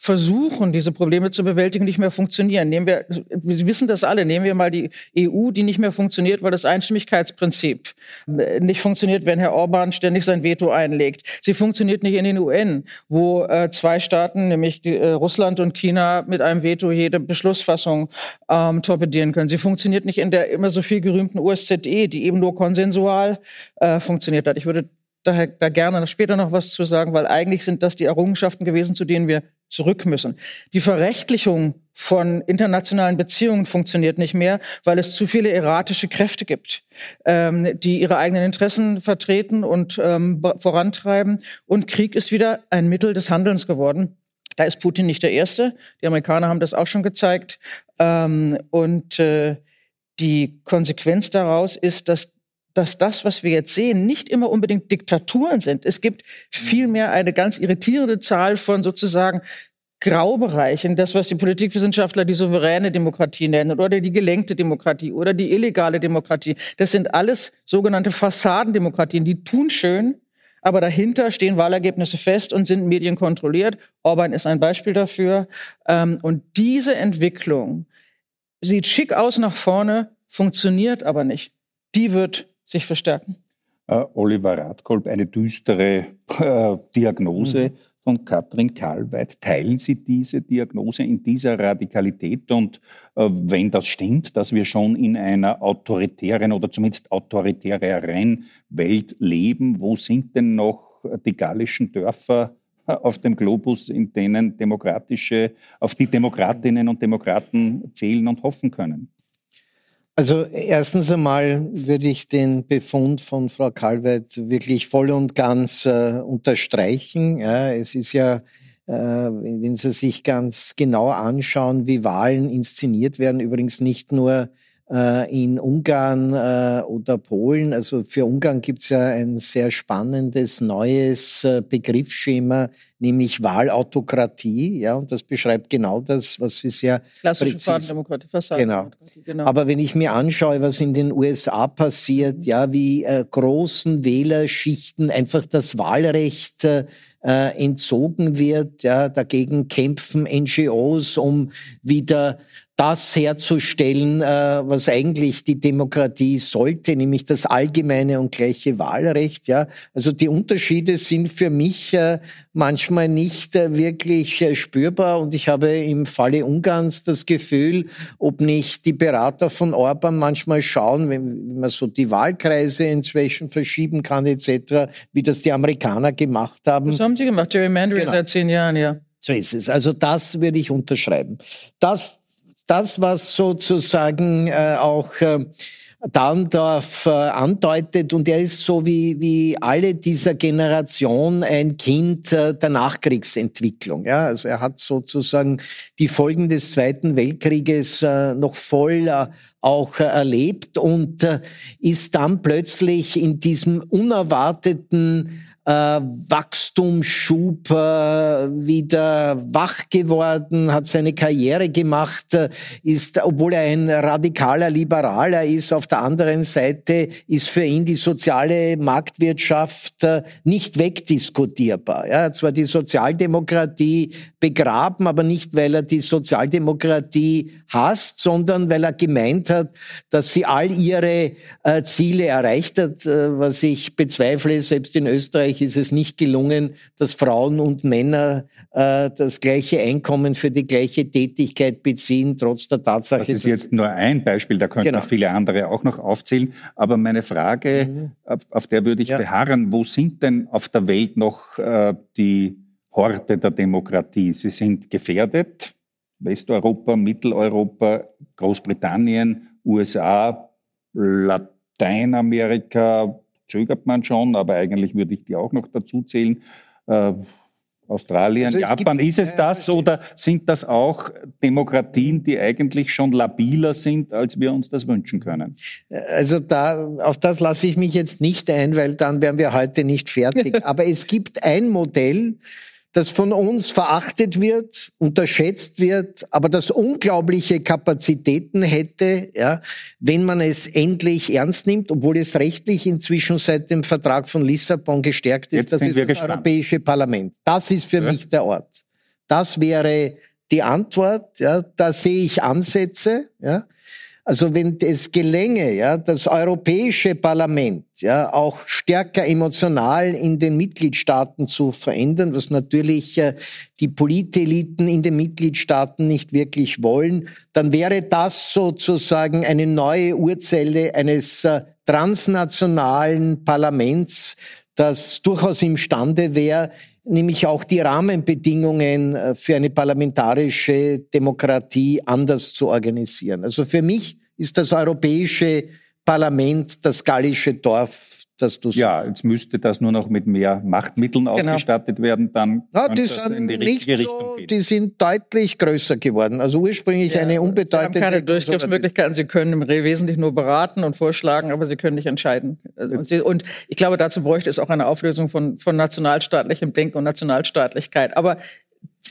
versuchen, diese Probleme zu bewältigen, nicht mehr funktionieren. Nehmen wir, wir wissen das alle, nehmen wir mal die EU, die nicht mehr funktioniert, weil das Einstimmigkeitsprinzip nicht funktioniert, wenn Herr Orban ständig sein Veto einlegt. Sie funktioniert nicht in den UN, wo äh, zwei Staaten, nämlich äh, Russland und China, mit einem Veto jede Beschlussfassung ähm, torpedieren können. Sie funktioniert nicht in der immer so viel gerühmten OSZE, die eben nur konsensual äh, funktioniert hat. Ich würde daher da gerne später noch was zu sagen, weil eigentlich sind das die Errungenschaften gewesen, zu denen wir zurück müssen. Die Verrechtlichung von internationalen Beziehungen funktioniert nicht mehr, weil es zu viele erratische Kräfte gibt, ähm, die ihre eigenen Interessen vertreten und ähm, vorantreiben. Und Krieg ist wieder ein Mittel des Handelns geworden. Da ist Putin nicht der Erste. Die Amerikaner haben das auch schon gezeigt. Ähm, und äh, die Konsequenz daraus ist, dass dass das, was wir jetzt sehen, nicht immer unbedingt Diktaturen sind. Es gibt vielmehr eine ganz irritierende Zahl von sozusagen Graubereichen, das, was die Politikwissenschaftler die souveräne Demokratie nennen oder die gelenkte Demokratie oder die illegale Demokratie. Das sind alles sogenannte Fassadendemokratien, die tun schön, aber dahinter stehen Wahlergebnisse fest und sind medienkontrolliert. Orban ist ein Beispiel dafür. Ähm, und diese Entwicklung sieht schick aus nach vorne, funktioniert aber nicht. Die wird sich verstärken. Uh, Oliver Radkolb, eine düstere äh, Diagnose mhm. von Katrin Karlweit. Teilen Sie diese Diagnose in dieser Radikalität? Und äh, wenn das stimmt, dass wir schon in einer autoritären oder zumindest autoritäreren Welt leben, wo sind denn noch die gallischen Dörfer auf dem Globus, in denen demokratische, auf die Demokratinnen und Demokraten zählen und hoffen können? Also erstens einmal würde ich den Befund von Frau Kalweit wirklich voll und ganz äh, unterstreichen. Ja, es ist ja, äh, wenn Sie sich ganz genau anschauen, wie Wahlen inszeniert werden, übrigens nicht nur in Ungarn äh, oder Polen. Also für Ungarn gibt es ja ein sehr spannendes neues äh, Begriffsschema, nämlich Wahlautokratie. Ja, und das beschreibt genau das, was Sie sehr klassische Fahrendemokratie, genau. genau. Aber wenn ich mir anschaue, was in den USA passiert, ja, wie äh, großen Wählerschichten einfach das Wahlrecht äh, entzogen wird. Ja, dagegen kämpfen NGOs, um wieder das herzustellen, äh, was eigentlich die Demokratie sollte, nämlich das allgemeine und gleiche Wahlrecht. Ja, also die Unterschiede sind für mich äh, manchmal nicht äh, wirklich spürbar und ich habe im Falle Ungarns das Gefühl, ob nicht die Berater von Orban manchmal schauen, wenn man so die Wahlkreise inzwischen verschieben kann etc., wie das die Amerikaner gemacht haben. Das haben sie gemacht, Gerrymandering genau. seit zehn Jahren, ja. So ist es. Also das würde ich unterschreiben. Das das, was sozusagen äh, auch äh, Daundorf äh, andeutet, und er ist so wie, wie alle dieser Generation ein Kind äh, der Nachkriegsentwicklung. Ja? Also er hat sozusagen die Folgen des Zweiten Weltkrieges äh, noch voll äh, auch äh, erlebt und äh, ist dann plötzlich in diesem unerwarteten äh, Wachstumsschub äh, wieder wach geworden, hat seine Karriere gemacht, äh, ist, obwohl er ein radikaler Liberaler ist, auf der anderen Seite ist für ihn die soziale Marktwirtschaft äh, nicht wegdiskutierbar. Ja, er hat zwar die Sozialdemokratie begraben, aber nicht, weil er die Sozialdemokratie hasst, sondern weil er gemeint hat, dass sie all ihre äh, Ziele erreicht hat, äh, was ich bezweifle. Selbst in Österreich ist es nicht gelungen, dass Frauen und Männer äh, das gleiche Einkommen für die gleiche Tätigkeit beziehen, trotz der Tatsache. Das ist jetzt nur ein Beispiel, da könnten genau. viele andere auch noch aufzählen. Aber meine Frage, mhm. auf, auf, der würde ich ja. beharren, wo sind denn auf der Welt noch äh, die Horte der Demokratie? Sie sind gefährdet. Westeuropa, Mitteleuropa, Großbritannien, USA, Lateinamerika, zögert man schon, aber eigentlich würde ich die auch noch dazu zählen. Äh, Australien, also Japan, gibt, ist es das oder sind das auch Demokratien, die eigentlich schon labiler sind, als wir uns das wünschen können? Also da, auf das lasse ich mich jetzt nicht ein, weil dann wären wir heute nicht fertig. Aber es gibt ein Modell, das von uns verachtet wird, unterschätzt wird, aber das unglaubliche Kapazitäten hätte, ja, wenn man es endlich ernst nimmt, obwohl es rechtlich inzwischen seit dem Vertrag von Lissabon gestärkt ist. Jetzt das ist das gespannt. Europäische Parlament. Das ist für ja. mich der Ort. Das wäre die Antwort. Ja, da sehe ich Ansätze. Ja. Also wenn es gelänge, ja, das Europäische Parlament ja auch stärker emotional in den Mitgliedstaaten zu verändern, was natürlich äh, die Politeliten in den Mitgliedstaaten nicht wirklich wollen, dann wäre das sozusagen eine neue Urzelle eines äh, transnationalen Parlaments, das durchaus imstande wäre, nämlich auch die Rahmenbedingungen äh, für eine parlamentarische Demokratie anders zu organisieren. Also für mich ist das Europäische Parlament das gallische Dorf dass du Ja, jetzt müsste das nur noch mit mehr Machtmitteln genau. ausgestattet werden, dann ja, die sind in die richtige so, Richtung gehen. Die sind deutlich größer geworden. Also ursprünglich ja, eine unbedeutende... Sie haben keine Durchgriffsmöglichkeiten. Sie können im Wesentlichen nur beraten und vorschlagen, aber Sie können nicht entscheiden. Und, Sie, und ich glaube, dazu bräuchte es auch eine Auflösung von, von nationalstaatlichem Denken und Nationalstaatlichkeit. Aber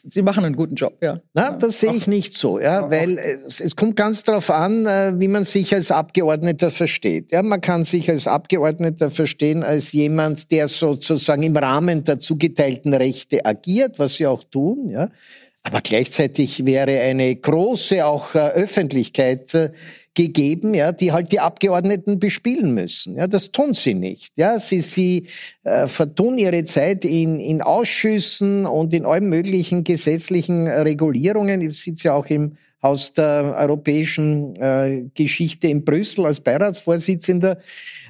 Sie machen einen guten Job, ja. Na, das sehe ich nicht so, ja, weil es, es kommt ganz darauf an, äh, wie man sich als Abgeordneter versteht. Ja, man kann sich als Abgeordneter verstehen als jemand, der sozusagen im Rahmen der zugeteilten Rechte agiert, was sie auch tun, ja. Aber gleichzeitig wäre eine große auch äh, Öffentlichkeit äh, gegeben, ja, die halt die Abgeordneten bespielen müssen. Ja, das tun sie nicht. Ja, sie sie äh, vertun ihre Zeit in, in Ausschüssen und in allen möglichen gesetzlichen Regulierungen. Ich sitze ja auch im Haus der europäischen äh, Geschichte in Brüssel als Beiratsvorsitzender.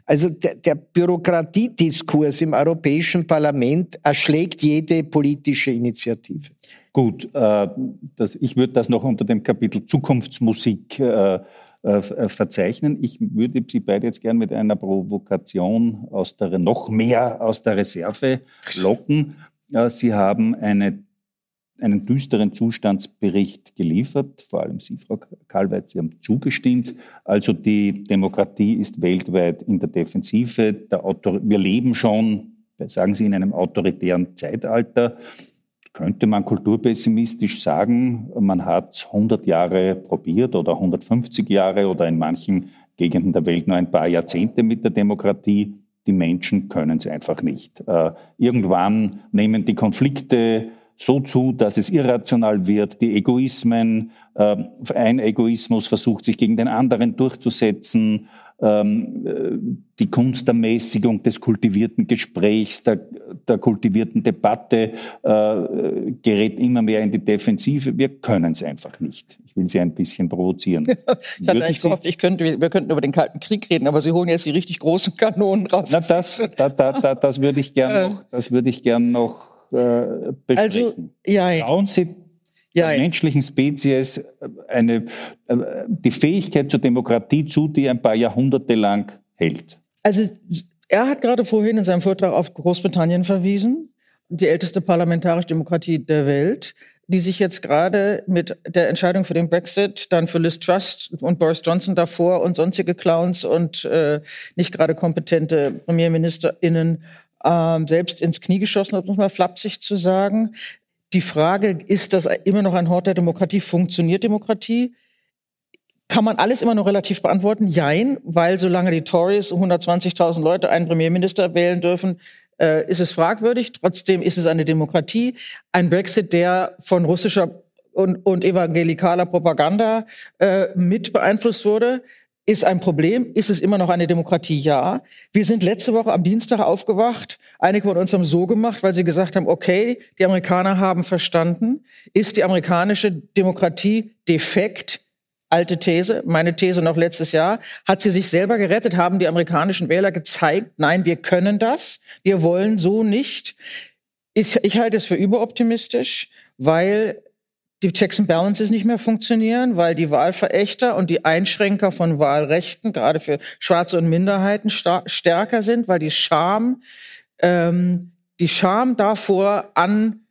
Also der, der Bürokratiediskurs im Europäischen Parlament erschlägt jede politische Initiative. Gut, äh, das, ich würde das noch unter dem Kapitel Zukunftsmusik äh, äh, äh, verzeichnen. Ich würde Sie beide jetzt gern mit einer Provokation aus der, noch mehr aus der Reserve locken. Äh, Sie haben eine, einen düsteren Zustandsbericht geliefert, vor allem Sie, Frau Karlweit, Sie haben zugestimmt. Also die Demokratie ist weltweit in der Defensive. Der Autor Wir leben schon, sagen Sie, in einem autoritären Zeitalter könnte man kulturpessimistisch sagen, man hat 100 Jahre probiert oder 150 Jahre oder in manchen Gegenden der Welt nur ein paar Jahrzehnte mit der Demokratie. Die Menschen können es einfach nicht. Äh, irgendwann nehmen die Konflikte so zu, dass es irrational wird, die Egoismen, äh, ein Egoismus versucht sich gegen den anderen durchzusetzen, ähm, die Kunst der Mäßigung, des kultivierten Gesprächs, der, der kultivierten Debatte äh, gerät immer mehr in die Defensive. Wir können es einfach nicht. Ich will Sie ein bisschen provozieren. ich hatte eigentlich gehofft, ich könnte, wir könnten über den Kalten Krieg reden, aber Sie holen jetzt die richtig großen Kanonen raus. Na, das, da, da, da, das würde ich gern noch, das würde ich gern noch äh, besprechen. Also, ja, Trauen Sie ja, der menschlichen Spezies eine, äh, die Fähigkeit zur Demokratie zu, die ein paar Jahrhunderte lang hält. Also er hat gerade vorhin in seinem Vortrag auf Großbritannien verwiesen, die älteste parlamentarische Demokratie der Welt, die sich jetzt gerade mit der Entscheidung für den Brexit, dann für Liz Truss und Boris Johnson davor und sonstige Clowns und äh, nicht gerade kompetente PremierministerInnen äh, selbst ins Knie geschossen hat, muss man flapsig zu sagen. Die Frage, ist das immer noch ein Hort der Demokratie? Funktioniert Demokratie? Kann man alles immer noch relativ beantworten? Jein, weil solange die Tories 120.000 Leute einen Premierminister wählen dürfen, äh, ist es fragwürdig. Trotzdem ist es eine Demokratie. Ein Brexit, der von russischer und, und evangelikaler Propaganda äh, mit beeinflusst wurde, ist ein Problem. Ist es immer noch eine Demokratie? Ja. Wir sind letzte Woche am Dienstag aufgewacht. Einige von uns haben so gemacht, weil sie gesagt haben, okay, die Amerikaner haben verstanden. Ist die amerikanische Demokratie defekt? Alte These, meine These noch letztes Jahr. Hat sie sich selber gerettet? Haben die amerikanischen Wähler gezeigt, nein, wir können das. Wir wollen so nicht. Ich, ich halte es für überoptimistisch, weil die Checks and Balances nicht mehr funktionieren, weil die Wahlverächter und die Einschränker von Wahlrechten, gerade für Schwarze und Minderheiten, stärker sind, weil die Scham, ähm, die Scham davor an,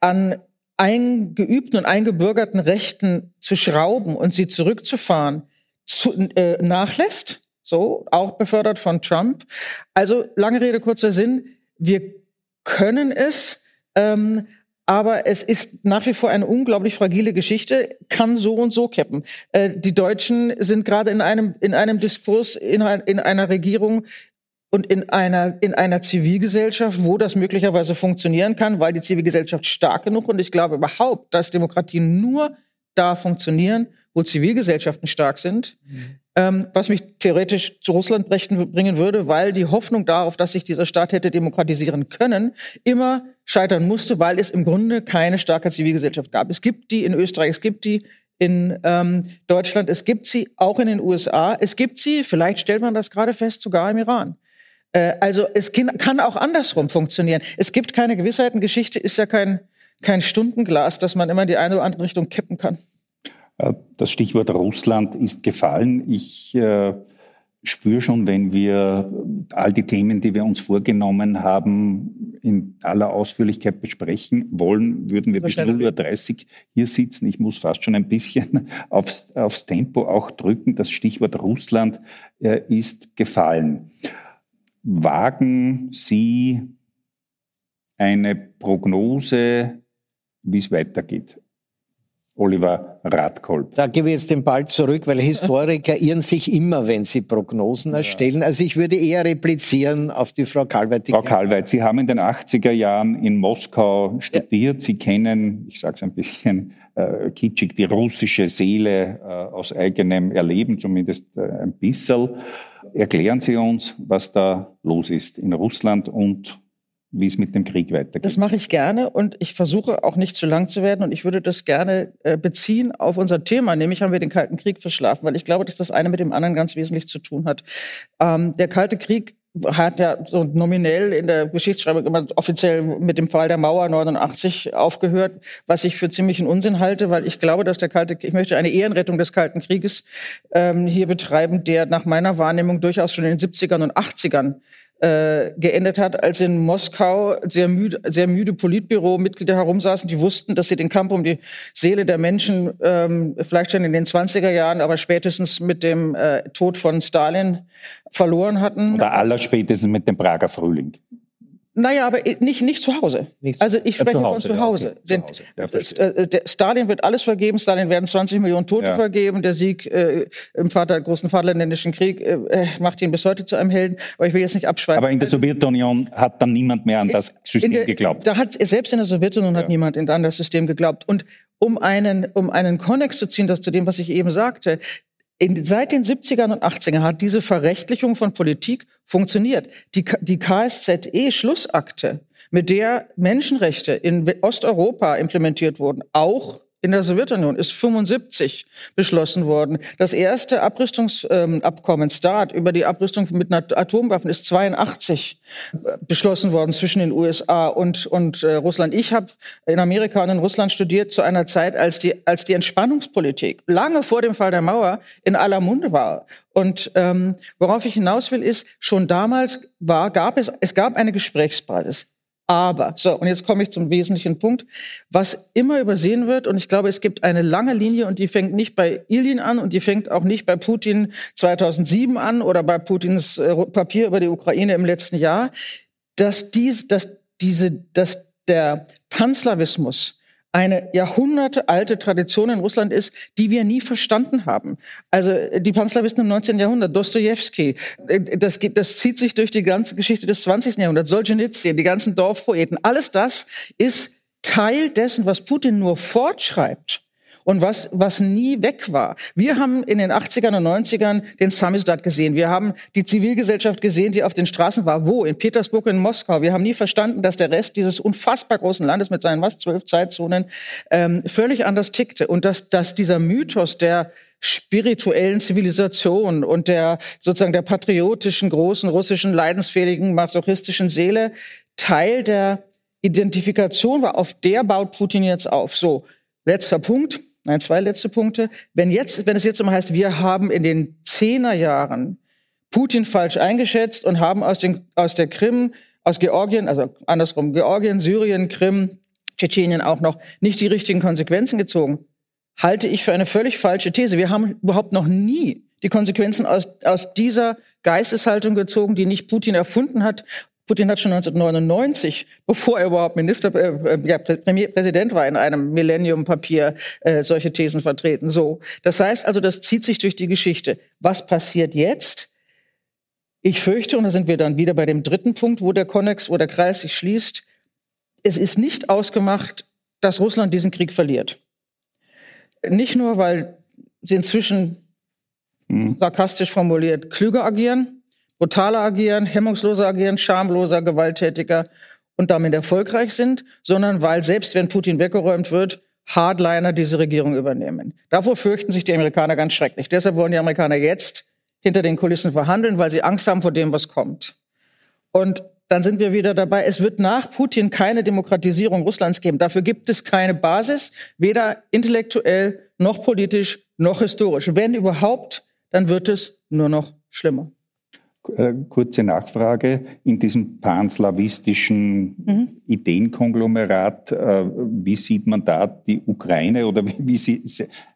an eingeübten und eingebürgerten Rechten zu schrauben und sie zurückzufahren, zu, äh, nachlässt. So, auch befördert von Trump. Also, lange Rede, kurzer Sinn. Wir können es, ähm, aber es ist nach wie vor eine unglaublich fragile Geschichte, kann so und so kippen. Äh, die Deutschen sind gerade in einem, in einem Diskurs in, in einer Regierung, und in einer, in einer Zivilgesellschaft, wo das möglicherweise funktionieren kann, weil die Zivilgesellschaft stark genug und ich glaube überhaupt, dass Demokratien nur da funktionieren, wo Zivilgesellschaften stark sind, mhm. ähm, was mich theoretisch zu Russland bringen würde, weil die Hoffnung darauf, dass sich dieser Staat hätte demokratisieren können, immer scheitern musste, weil es im Grunde keine starke Zivilgesellschaft gab. Es gibt die in Österreich, es gibt die in ähm, Deutschland, es gibt sie auch in den USA, es gibt sie, vielleicht stellt man das gerade fest, sogar im Iran. Äh, also es kann auch andersrum funktionieren. Es gibt keine Gewissheiten. Geschichte ist ja kein, kein Stundenglas, dass man immer die eine oder andere Richtung kippen kann. Äh, das Stichwort Russland ist gefallen. Ich äh, spüre schon, wenn wir all die Themen, die wir uns vorgenommen haben, in aller Ausführlichkeit besprechen wollen, würden wir bis 0.30 Uhr hier sitzen. Ich muss fast schon ein bisschen aufs, aufs Tempo auch drücken. Das Stichwort Russland äh, ist gefallen. Wagen Sie eine Prognose, wie es weitergeht? Oliver Radkolb. Da gebe ich jetzt den Ball zurück, weil Historiker irren sich immer, wenn sie Prognosen erstellen. Also ich würde eher replizieren auf die Frau Kalweit. Frau Kalweit, Sie haben in den 80er Jahren in Moskau studiert. Sie kennen, ich sage es ein bisschen äh, kitschig, die russische Seele äh, aus eigenem Erleben, zumindest äh, ein bisschen. Erklären Sie uns, was da los ist in Russland und wie es mit dem Krieg weitergeht. Das mache ich gerne und ich versuche auch nicht zu lang zu werden und ich würde das gerne äh, beziehen auf unser Thema, nämlich haben wir den Kalten Krieg verschlafen, weil ich glaube, dass das eine mit dem anderen ganz wesentlich zu tun hat. Ähm, der Kalte Krieg hat ja so nominell in der Geschichtsschreibung immer offiziell mit dem Fall der Mauer 89 aufgehört, was ich für ziemlichen Unsinn halte, weil ich glaube, dass der Kalte, ich möchte eine Ehrenrettung des Kalten Krieges ähm, hier betreiben, der nach meiner Wahrnehmung durchaus schon in den 70ern und 80ern äh, geendet hat, als in Moskau sehr müde, sehr müde Politbüro-Mitglieder herumsaßen, die wussten, dass sie den Kampf um die Seele der Menschen ähm, vielleicht schon in den 20er Jahren, aber spätestens mit dem äh, Tod von Stalin verloren hatten. Oder allerspätestens mit dem Prager Frühling. Naja, aber nicht, nicht zu Hause. Nicht also ich spreche von zu Hause. Ja, okay. Zu Hause. Ja, äh, Stalin wird alles vergeben, Stalin werden 20 Millionen Tote ja. vergeben. Der Sieg äh, im Vater, großen Vaterländischen Krieg äh, äh, macht ihn bis heute zu einem Helden. Aber ich will jetzt nicht abschweifen. Aber in der Sowjetunion hat dann niemand mehr an das System der, geglaubt. Da hat, selbst in der Sowjetunion hat niemand an das System geglaubt. Und um einen, um einen Konnex zu ziehen, das zu dem, was ich eben sagte, in, seit den 70ern und 80ern hat diese Verrechtlichung von Politik funktioniert. Die, die KSZE-Schlussakte, mit der Menschenrechte in Osteuropa implementiert wurden, auch in der Sowjetunion ist 75 beschlossen worden. Das erste Abrüstungsabkommen ähm, START über die Abrüstung mit Atomwaffen ist 82 äh, beschlossen worden zwischen den USA und, und äh, Russland. Ich habe in Amerika und in Russland studiert zu einer Zeit, als die, als die Entspannungspolitik lange vor dem Fall der Mauer in aller Munde war. Und ähm, worauf ich hinaus will, ist, schon damals war, gab es, es gab eine Gesprächsbasis. Aber, so, und jetzt komme ich zum wesentlichen Punkt, was immer übersehen wird, und ich glaube, es gibt eine lange Linie, und die fängt nicht bei Ilyin an, und die fängt auch nicht bei Putin 2007 an oder bei Putins äh, Papier über die Ukraine im letzten Jahr, dass dies, dass diese, dass der Panslawismus eine jahrhundertealte Tradition in Russland ist, die wir nie verstanden haben. Also die Panslawisten im 19. Jahrhundert, Dostoevsky, äh, das, das zieht sich durch die ganze Geschichte des 20. Jahrhunderts, Solzhenitsyn, die ganzen Dorfpoeten, alles das ist Teil dessen, was Putin nur fortschreibt und was, was nie weg war. Wir haben in den 80ern und 90ern den Samizdat gesehen. Wir haben die Zivilgesellschaft gesehen, die auf den Straßen war. Wo? In Petersburg, in Moskau. Wir haben nie verstanden, dass der Rest dieses unfassbar großen Landes mit seinen was zwölf Zeitzonen ähm, völlig anders tickte und dass, dass dieser Mythos der spirituellen Zivilisation und der sozusagen der patriotischen, großen, russischen, leidensfähigen, masochistischen Seele Teil der Identifikation war. Auf der baut Putin jetzt auf. So, letzter Punkt. Nein, zwei letzte Punkte. Wenn jetzt, wenn es jetzt immer heißt, wir haben in den Zehnerjahren Putin falsch eingeschätzt und haben aus, den, aus der Krim, aus Georgien, also andersrum, Georgien, Syrien, Krim, Tschetschenien auch noch, nicht die richtigen Konsequenzen gezogen, halte ich für eine völlig falsche These. Wir haben überhaupt noch nie die Konsequenzen aus, aus dieser Geisteshaltung gezogen, die nicht Putin erfunden hat, Putin hat schon 1999, bevor er überhaupt Minister, äh, äh, ja, Premier, Präsident war, in einem Millennium-Papier äh, solche Thesen vertreten. So, das heißt also, das zieht sich durch die Geschichte. Was passiert jetzt? Ich fürchte, und da sind wir dann wieder bei dem dritten Punkt, wo der Konnex, wo der Kreis sich schließt. Es ist nicht ausgemacht, dass Russland diesen Krieg verliert. Nicht nur, weil sie inzwischen mhm. sarkastisch formuliert klüger agieren, brutaler agieren, hemmungsloser agieren, schamloser, gewalttätiger und damit erfolgreich sind, sondern weil selbst wenn Putin weggeräumt wird, Hardliner diese Regierung übernehmen. Davor fürchten sich die Amerikaner ganz schrecklich. Deshalb wollen die Amerikaner jetzt hinter den Kulissen verhandeln, weil sie Angst haben vor dem, was kommt. Und dann sind wir wieder dabei. Es wird nach Putin keine Demokratisierung Russlands geben. Dafür gibt es keine Basis, weder intellektuell noch politisch noch historisch. Wenn überhaupt, dann wird es nur noch schlimmer. Äh, kurze Nachfrage. In diesem panslawistischen mhm. Ideenkonglomerat, äh, wie sieht man da die Ukraine oder wie, sie,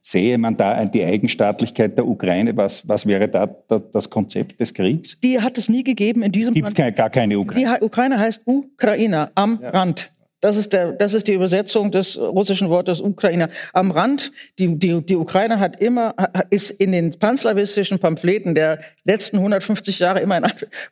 sehe man da die Eigenstaatlichkeit der Ukraine? Was, was wäre da, das Konzept des Kriegs? Die hat es nie gegeben in diesem Es gibt keine, gar keine Ukraine. Die Ukraine heißt Ukraine am ja. Rand. Das ist, der, das ist die Übersetzung des russischen Wortes Ukraine. Am Rand, die, die, die Ukraine hat immer, ist in den panslawistischen Pamphleten der letzten 150 Jahre immer, in,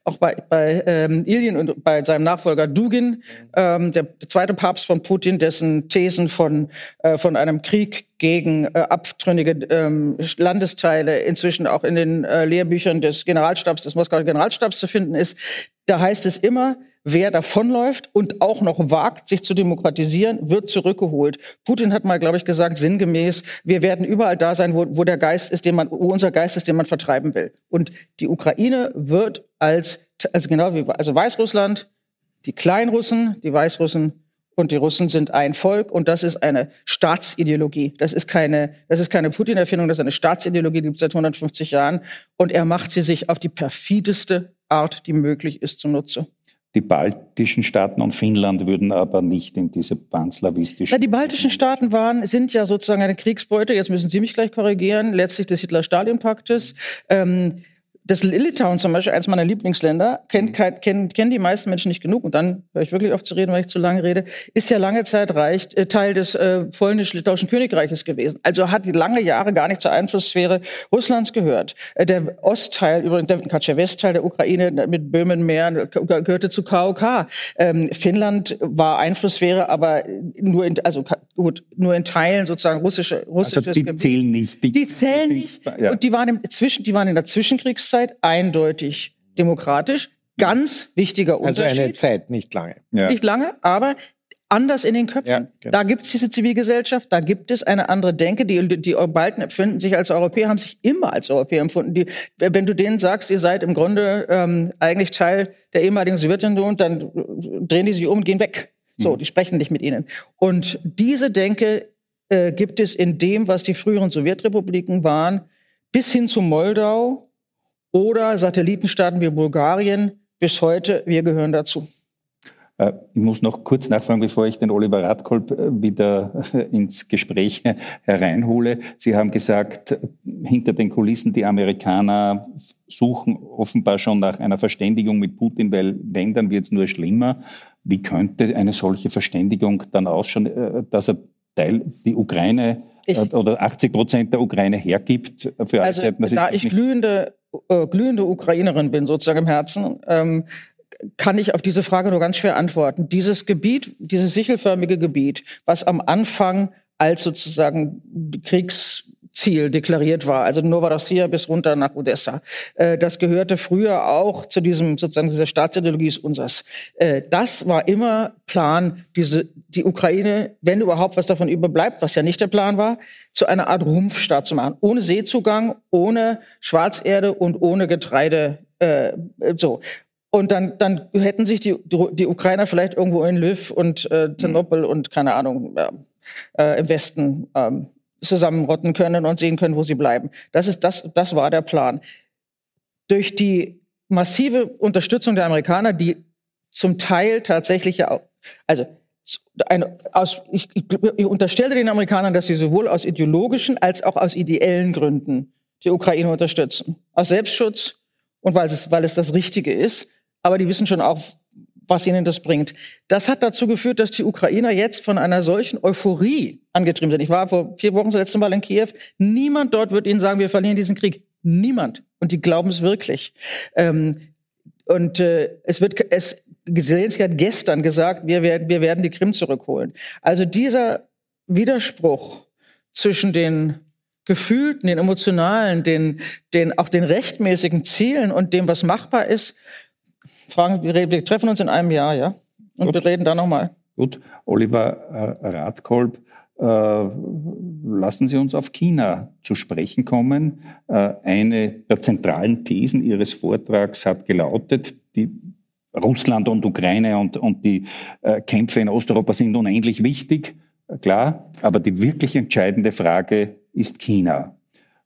auch bei, bei ähm, Ilyin und bei seinem Nachfolger Dugin, ähm, der zweite Papst von Putin, dessen Thesen von, äh, von einem Krieg gegen äh, abtrünnige ähm, Landesteile inzwischen auch in den äh, Lehrbüchern des Generalstabs, des Moskauer Generalstabs zu finden ist. Da heißt es immer, Wer davonläuft und auch noch wagt, sich zu demokratisieren, wird zurückgeholt. Putin hat mal, glaube ich, gesagt, sinngemäß, wir werden überall da sein, wo, wo der Geist ist, den man, wo unser Geist ist, den man vertreiben will. Und die Ukraine wird als, also genau wie, also Weißrussland, die Kleinrussen, die Weißrussen und die Russen sind ein Volk und das ist eine Staatsideologie. Das ist keine, das ist keine Putin-Erfindung, das ist eine Staatsideologie, die gibt es seit 150 Jahren und er macht sie sich auf die perfideste Art, die möglich ist, zunutze. Die baltischen Staaten und Finnland würden aber nicht in diese panslawistischen. Ja, die baltischen Staaten waren, sind ja sozusagen eine Kriegsbeute, jetzt müssen Sie mich gleich korrigieren, letztlich des Hitler-Stalin-Paktes. Ähm, das Litauen zum Beispiel, eines meiner Lieblingsländer, kennt, mhm. kennen, kennen die meisten Menschen nicht genug. Und dann höre ich wirklich auf zu reden, weil ich zu lange rede. Ist ja lange Zeit reicht, äh, Teil des äh, polnisch-litauischen Königreiches gewesen. Also hat die lange Jahre gar nicht zur Einflusssphäre Russlands gehört. Äh, der Ostteil, übrigens der Westteil der Ukraine mit Böhmen, Mähren, gehörte zu KOK. Ähm, Finnland war Einflusssphäre, aber nur in, also gut, nur in Teilen sozusagen russische, russisches also die Gebiet. zählen nicht. Die, die zählen nicht. Ja. Und die waren im, zwischen, die waren in der Zwischenkriegszeit Zeit eindeutig demokratisch. Ganz wichtiger Unterschied. Also eine Zeit, nicht lange. Ja. Nicht lange, aber anders in den Köpfen. Ja, genau. Da gibt es diese Zivilgesellschaft, da gibt es eine andere Denke. Die, die Balten empfinden sich als Europäer, haben sich immer als Europäer empfunden. Die, wenn du denen sagst, ihr seid im Grunde ähm, eigentlich Teil der ehemaligen Sowjetunion, dann drehen die sich um und gehen weg. So, mhm. die sprechen nicht mit ihnen. Und diese Denke äh, gibt es in dem, was die früheren Sowjetrepubliken waren, bis hin zu Moldau oder Satellitenstaaten wie Bulgarien. Bis heute, wir gehören dazu. Äh, ich muss noch kurz nachfragen, bevor ich den Oliver Radkolb äh, wieder äh, ins Gespräch hereinhole. Sie haben gesagt, hinter den Kulissen die Amerikaner suchen offenbar schon nach einer Verständigung mit Putin, weil wenn, dann wird es nur schlimmer. Wie könnte eine solche Verständigung dann ausschauen, dass er Teil die Ukraine ich, oder 80 Prozent der Ukraine hergibt für also, Zeiten, Da ich glühende äh, glühende Ukrainerin bin, sozusagen im Herzen, ähm, kann ich auf diese Frage nur ganz schwer antworten. Dieses Gebiet, dieses sichelförmige Gebiet, was am Anfang als sozusagen Kriegs Ziel deklariert war, also Novorossiya bis runter nach Odessa. Äh, das gehörte früher auch zu diesem sozusagen dieser Staatsideologie ist unsers. Äh, das war immer Plan, diese die Ukraine, wenn überhaupt was davon überbleibt, was ja nicht der Plan war, zu einer Art Rumpfstaat zu machen, ohne Seezugang, ohne Schwarzerde und ohne Getreide. Äh, so. Und dann, dann hätten sich die, die Ukrainer vielleicht irgendwo in Lviv und äh, Ternopil und keine Ahnung äh, im Westen ähm, zusammenrotten können und sehen können, wo sie bleiben. Das, ist, das, das war der Plan. Durch die massive Unterstützung der Amerikaner, die zum Teil tatsächlich ja, also eine, aus, ich, ich, unterstelle den Amerikanern, dass sie sowohl aus ideologischen als auch aus ideellen Gründen die Ukraine unterstützen. Aus Selbstschutz und weil es, weil es das Richtige ist. Aber die wissen schon auch, was ihnen das bringt. Das hat dazu geführt, dass die Ukrainer jetzt von einer solchen Euphorie angetrieben sind. Ich war vor vier Wochen das letzte Mal in Kiew. Niemand dort wird ihnen sagen, wir verlieren diesen Krieg. Niemand. Und die glauben es wirklich. Ähm, und äh, es wird, es, Zelensky hat gestern gesagt, wir werden, wir werden die Krim zurückholen. Also dieser Widerspruch zwischen den gefühlten, den emotionalen, den, den, auch den rechtmäßigen Zielen und dem, was machbar ist, fragen, wir, wir treffen uns in einem Jahr, ja? Und Gut. wir reden da nochmal. Gut, Oliver äh, Radkolb, äh, lassen Sie uns auf China zu sprechen kommen. Äh, eine der zentralen Thesen Ihres Vortrags hat gelautet, die Russland und Ukraine und, und die Kämpfe in Osteuropa sind unendlich wichtig, klar, aber die wirklich entscheidende Frage ist China.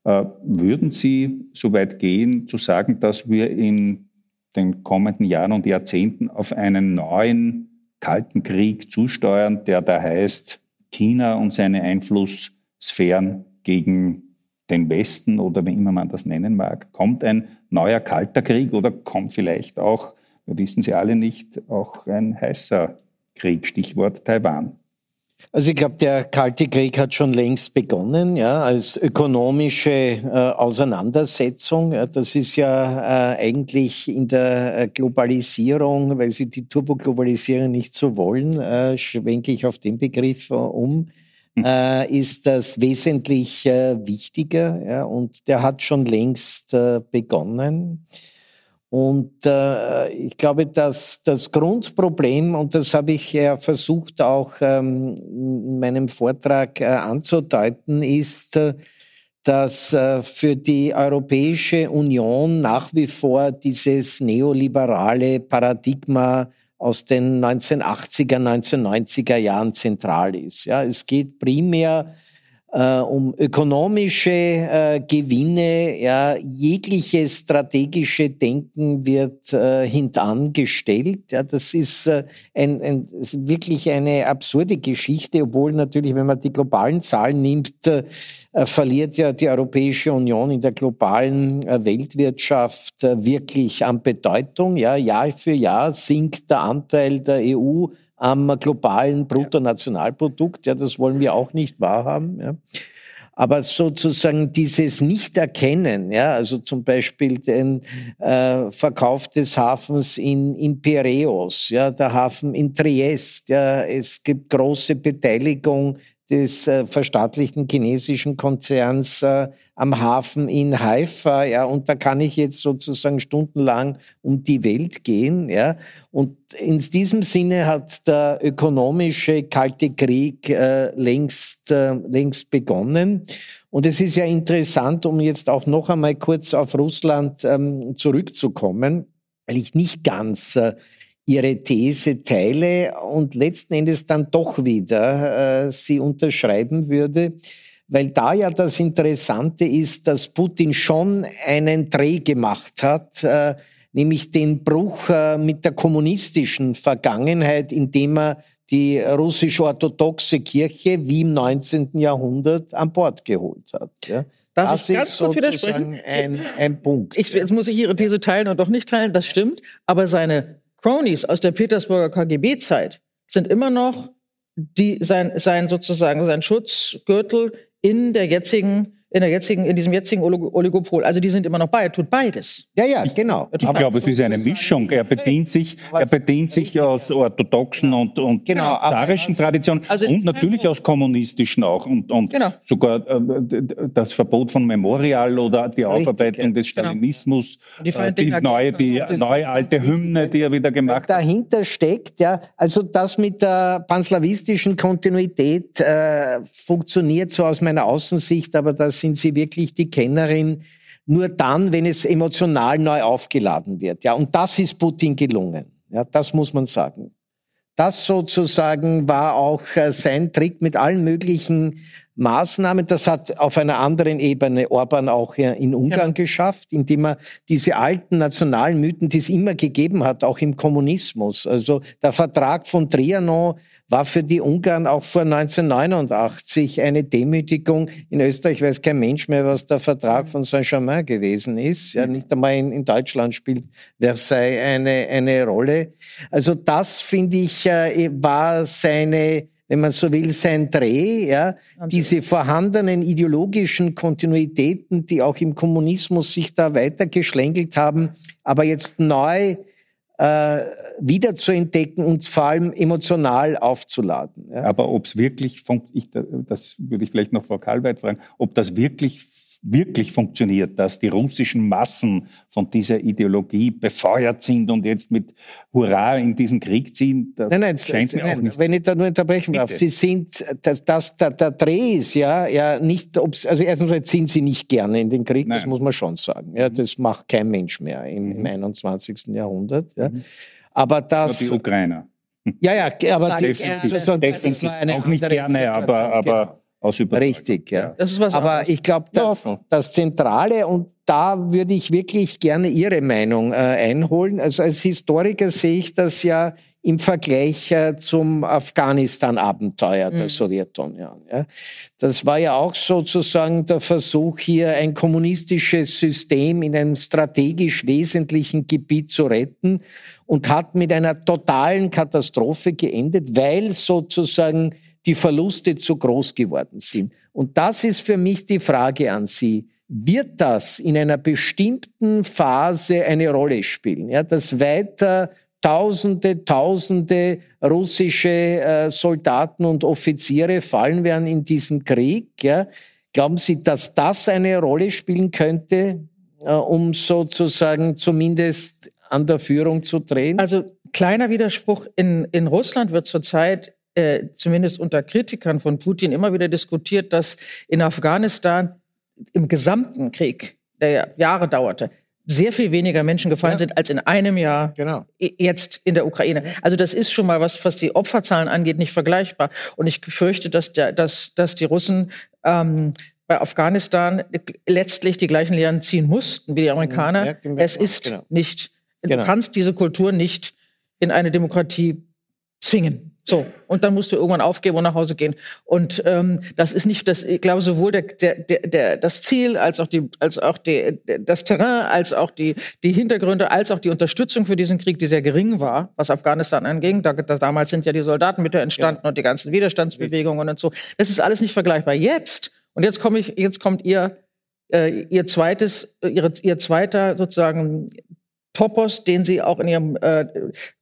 Würden Sie so weit gehen, zu sagen, dass wir in den kommenden Jahren und Jahrzehnten auf einen neuen Kalten Krieg zusteuern, der da heißt China und seine Einflusssphären gegen den Westen oder wie immer man das nennen mag? Kommt ein neuer Kalter Krieg oder kommt vielleicht auch, wir wissen Sie alle nicht, auch ein heißer Krieg, Stichwort Taiwan? Also ich glaube, der Kalte Krieg hat schon längst begonnen, ja, als ökonomische äh, Auseinandersetzung. Ja, das ist ja äh, eigentlich in der äh, Globalisierung, weil Sie die Turboglobalisierung nicht so wollen, äh, schwenke ich auf den Begriff äh, um. Hm. Äh, ist das wesentlich wichtiger ja, und der hat schon längst begonnen. Und äh, ich glaube, dass das Grundproblem, und das habe ich ja versucht auch ähm, in meinem Vortrag äh, anzudeuten, ist, äh, dass äh, für die Europäische Union nach wie vor dieses neoliberale Paradigma aus den 1980er, 1990er Jahren zentral ist. Ja, es geht primär äh, um ökonomische äh, Gewinne. Ja, jegliches strategische Denken wird äh, hintangestellt. Ja, das ist, äh, ein, ein, ist wirklich eine absurde Geschichte, obwohl natürlich, wenn man die globalen Zahlen nimmt, äh, äh, verliert ja die Europäische Union in der globalen äh, Weltwirtschaft äh, wirklich an Bedeutung. Ja, Jahr für Jahr sinkt der Anteil der EU am globalen Bruttonationalprodukt. Ja, das wollen wir auch nicht wahrhaben. Ja. Aber sozusagen dieses Nichterkennen, ja, also zum Beispiel den äh, Verkauf des Hafens in, in Piräus, ja, der Hafen in Triest, ja, es gibt große Beteiligung des äh, verstaatlichten chinesischen Konzerns äh, am Hafen in Haifa, ja, und da kann ich jetzt sozusagen stundenlang um die Welt gehen, ja, und in diesem Sinne hat der ökonomische Kalte Krieg äh, längst, äh, längst begonnen. Und es ist ja interessant, um jetzt auch noch einmal kurz auf Russland ähm, zurückzukommen, weil ich nicht ganz äh, ihre These teile und letzten Endes dann doch wieder äh, sie unterschreiben würde, weil da ja das Interessante ist, dass Putin schon einen Dreh gemacht hat, äh, nämlich den Bruch äh, mit der kommunistischen Vergangenheit, indem er die russisch-orthodoxe Kirche wie im 19. Jahrhundert an Bord geholt hat. Ja. Darf das ich ganz kurz widersprechen? Ein, ein Punkt. Ich, jetzt muss ich Ihre These teilen und doch nicht teilen, das stimmt. Aber seine Cronies aus der Petersburger KGB-Zeit sind immer noch die, sein, sein sozusagen sein Schutzgürtel in der jetzigen in der jetzigen, in diesem jetzigen Oligopol. Also die sind immer noch bei, er tut beides. Ja, ja, genau. Ich glaube, es ist eine Mischung. Er bedient sich, er bedient sich aus orthodoxen und, und genau, zarischen Traditionen also und natürlich aus kommunistischen auch. Und, und genau. sogar äh, das Verbot von Memorial oder die Aufarbeitung des genau. Stalinismus, genau. die, die neue, die neue alte Hymne, die er wieder gemacht hat. Dahinter steckt, ja, also das mit der panslawistischen Kontinuität äh, funktioniert so aus meiner Außensicht, aber das sind Sie wirklich die Kennerin nur dann, wenn es emotional neu aufgeladen wird. Ja, und das ist Putin gelungen. Ja, das muss man sagen. Das sozusagen war auch äh, sein Trick mit allen möglichen Maßnahmen. Das hat auf einer anderen Ebene Orban auch in Ungarn ja. geschafft, indem er diese alten nationalen Mythen, die es immer gegeben hat, auch im Kommunismus. Also der Vertrag von Trianon war für die Ungarn auch vor 1989 eine Demütigung. In Österreich weiß kein Mensch mehr, was der Vertrag von Saint-Germain gewesen ist. Ja, nicht einmal in, in, Deutschland spielt Versailles eine, eine Rolle. Also das, finde ich, äh, war seine wenn man so will, sein Dreh, ja, diese vorhandenen ideologischen Kontinuitäten, die auch im Kommunismus sich da weitergeschlängelt haben, aber jetzt neu äh, wieder zu entdecken und vor allem emotional aufzuladen. Ja. Aber ob es wirklich, ich, das würde ich vielleicht noch Frau Kalweit fragen, ob das wirklich wirklich funktioniert, dass die russischen Massen von dieser Ideologie befeuert sind und jetzt mit Hurra in diesen Krieg ziehen, das nein, nein, scheint mir nein, auch nicht. Wenn ich da nur unterbrechen darf, Sie sind, das, das, der, der Dreh ist ja, ja nicht, ob's, also erstens sind Sie nicht gerne in den Krieg, nein. das muss man schon sagen. Ja, das macht kein Mensch mehr im, mhm. im 21. Jahrhundert. Ja. Mhm. Aber das. Aber die Ukrainer. Ja, ja, aber defensiv, defensiv auch nicht gerne, aber, aber genau aus Überzeugung. Richtig, ja. Das ist was Aber anderes. ich glaube, das, das Zentrale, und da würde ich wirklich gerne Ihre Meinung äh, einholen. Also als Historiker sehe ich das ja im Vergleich äh, zum Afghanistan-Abenteuer mhm. der Sowjetunion. Ja. Das war ja auch sozusagen der Versuch, hier ein kommunistisches System in einem strategisch wesentlichen Gebiet zu retten und hat mit einer totalen Katastrophe geendet, weil sozusagen die Verluste zu groß geworden sind. Und das ist für mich die Frage an Sie. Wird das in einer bestimmten Phase eine Rolle spielen? Ja, dass weiter Tausende, Tausende russische äh, Soldaten und Offiziere fallen werden in diesem Krieg. Ja? Glauben Sie, dass das eine Rolle spielen könnte, äh, um sozusagen zumindest an der Führung zu drehen? Also kleiner Widerspruch. In, in Russland wird zurzeit äh, zumindest unter Kritikern von Putin immer wieder diskutiert, dass in Afghanistan im gesamten Krieg, der ja Jahre dauerte, sehr viel weniger Menschen gefallen ja. sind als in einem Jahr genau. jetzt in der Ukraine. Also das ist schon mal was, was die Opferzahlen angeht, nicht vergleichbar. Und ich fürchte, dass, der, dass, dass die Russen ähm, bei Afghanistan letztlich die gleichen Lehren ziehen mussten wie die Amerikaner. Ja, es ist genau. nicht, du genau. kannst diese Kultur nicht in eine Demokratie zwingen. So, und dann musst du irgendwann aufgeben und nach Hause gehen. Und ähm, das ist nicht das, ich glaube, sowohl der, der, der, das Ziel als auch, die, als auch die, das Terrain, als auch die, die Hintergründe, als auch die Unterstützung für diesen Krieg, die sehr gering war, was Afghanistan anging. Da, da, damals sind ja die Soldaten mit entstanden ja. und die ganzen Widerstandsbewegungen und so. Das ist alles nicht vergleichbar. Jetzt, und jetzt komme ich, jetzt kommt ihr, äh, ihr zweites, ihre, ihr zweiter sozusagen Topos, den Sie auch in Ihrem, äh,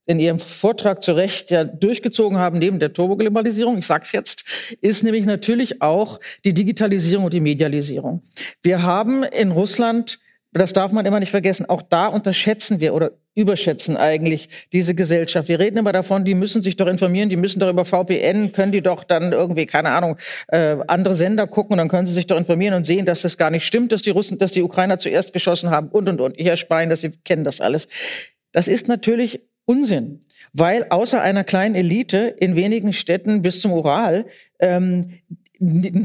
in Ihrem Vortrag zu Recht ja durchgezogen haben, neben der Turboglobalisierung, ich sag's jetzt, ist nämlich natürlich auch die Digitalisierung und die Medialisierung. Wir haben in Russland das darf man immer nicht vergessen. Auch da unterschätzen wir oder überschätzen eigentlich diese Gesellschaft. Wir reden immer davon, die müssen sich doch informieren, die müssen doch über VPN, können die doch dann irgendwie, keine Ahnung, äh, andere Sender gucken und dann können sie sich doch informieren und sehen, dass das gar nicht stimmt, dass die Russen, dass die Ukrainer zuerst geschossen haben und und und. Ich erspeien, dass sie kennen das alles. Das ist natürlich Unsinn, weil außer einer kleinen Elite in wenigen Städten bis zum Ural ähm,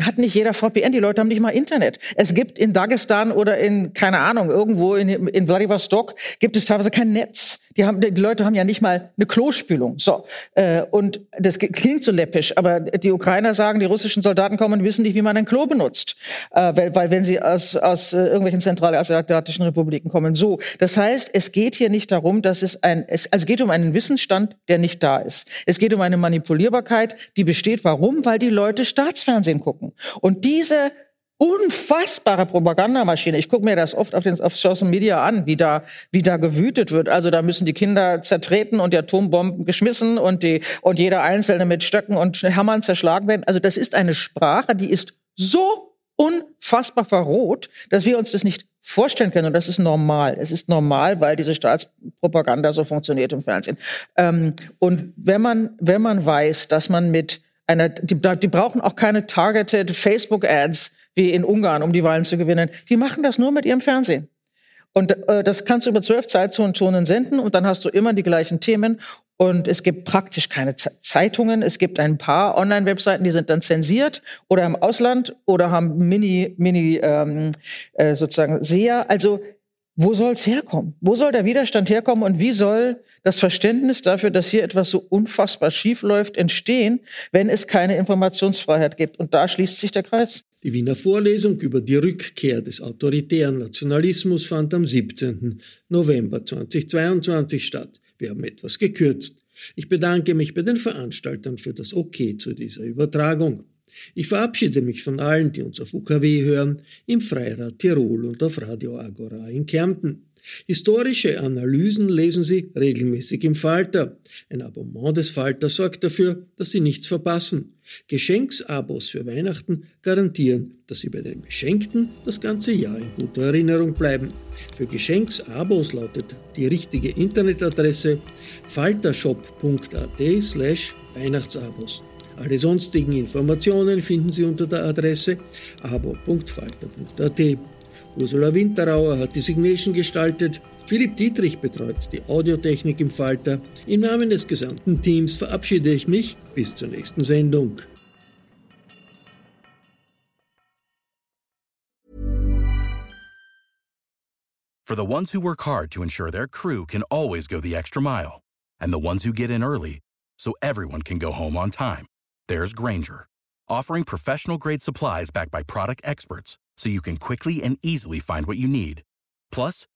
hat nicht jeder VPN, die Leute haben nicht mal Internet. Es gibt in Dagestan oder in, keine Ahnung, irgendwo in, in Vladivostok gibt es teilweise kein Netz. Die, haben, die Leute haben ja nicht mal eine Klospülung. So. Äh, und das klingt so läppisch, aber die Ukrainer sagen, die russischen Soldaten kommen und wissen nicht, wie man ein Klo benutzt. Äh, weil, weil wenn sie aus, aus äh, irgendwelchen zentralasiatischen Republiken kommen. So. Das heißt, es geht hier nicht darum, dass es ein, es, also geht um einen Wissensstand, der nicht da ist. Es geht um eine Manipulierbarkeit, die besteht. Warum? Weil die Leute Staatsfernsehen gucken. Und diese unfassbare Propagandamaschine. Ich gucke mir das oft auf, den, auf Social Media an, wie da, wie da gewütet wird. Also da müssen die Kinder zertreten und die Atombomben geschmissen und die, und jeder Einzelne mit Stöcken und Hammern zerschlagen werden. Also das ist eine Sprache, die ist so unfassbar verroht, dass wir uns das nicht vorstellen können. Und das ist normal. Es ist normal, weil diese Staatspropaganda so funktioniert im Fernsehen. Ähm, und wenn man, wenn man weiß, dass man mit einer, die, die brauchen auch keine targeted Facebook-Ads, wie in Ungarn, um die Wahlen zu gewinnen. Die machen das nur mit ihrem Fernsehen. Und äh, das kannst du über zwölf Zeitzonen senden und dann hast du immer die gleichen Themen. Und es gibt praktisch keine Zeitungen. Es gibt ein paar Online-Webseiten, die sind dann zensiert oder im Ausland oder haben Mini, Mini ähm, äh, sozusagen Seher. Also wo soll es herkommen? Wo soll der Widerstand herkommen und wie soll das Verständnis dafür, dass hier etwas so unfassbar schief läuft, entstehen, wenn es keine Informationsfreiheit gibt? Und da schließt sich der Kreis. Die Wiener Vorlesung über die Rückkehr des autoritären Nationalismus fand am 17. November 2022 statt. Wir haben etwas gekürzt. Ich bedanke mich bei den Veranstaltern für das Okay zu dieser Übertragung. Ich verabschiede mich von allen, die uns auf UKW hören, im Freirad Tirol und auf Radio Agora in Kärnten. Historische Analysen lesen Sie regelmäßig im Falter. Ein Abonnement des Falter sorgt dafür, dass Sie nichts verpassen. Geschenksabos für Weihnachten garantieren, dass Sie bei den Beschenkten das ganze Jahr in guter Erinnerung bleiben. Für Geschenksabos lautet die richtige Internetadresse faltershop.at slash Weihnachtsabos. Alle sonstigen Informationen finden Sie unter der Adresse abo.falter.at. Ursula Winterauer hat die Signation gestaltet. Philipp Dietrich betreut die Audiotechnik im Falter. Im Namen des gesamten Teams verabschiede ich mich. Bis zur nächsten Sendung. For the ones who work hard to ensure their crew can always go the extra mile, and the ones who get in early so everyone can go home on time, there's Granger, offering professional grade supplies backed by product experts so you can quickly and easily find what you need. Plus,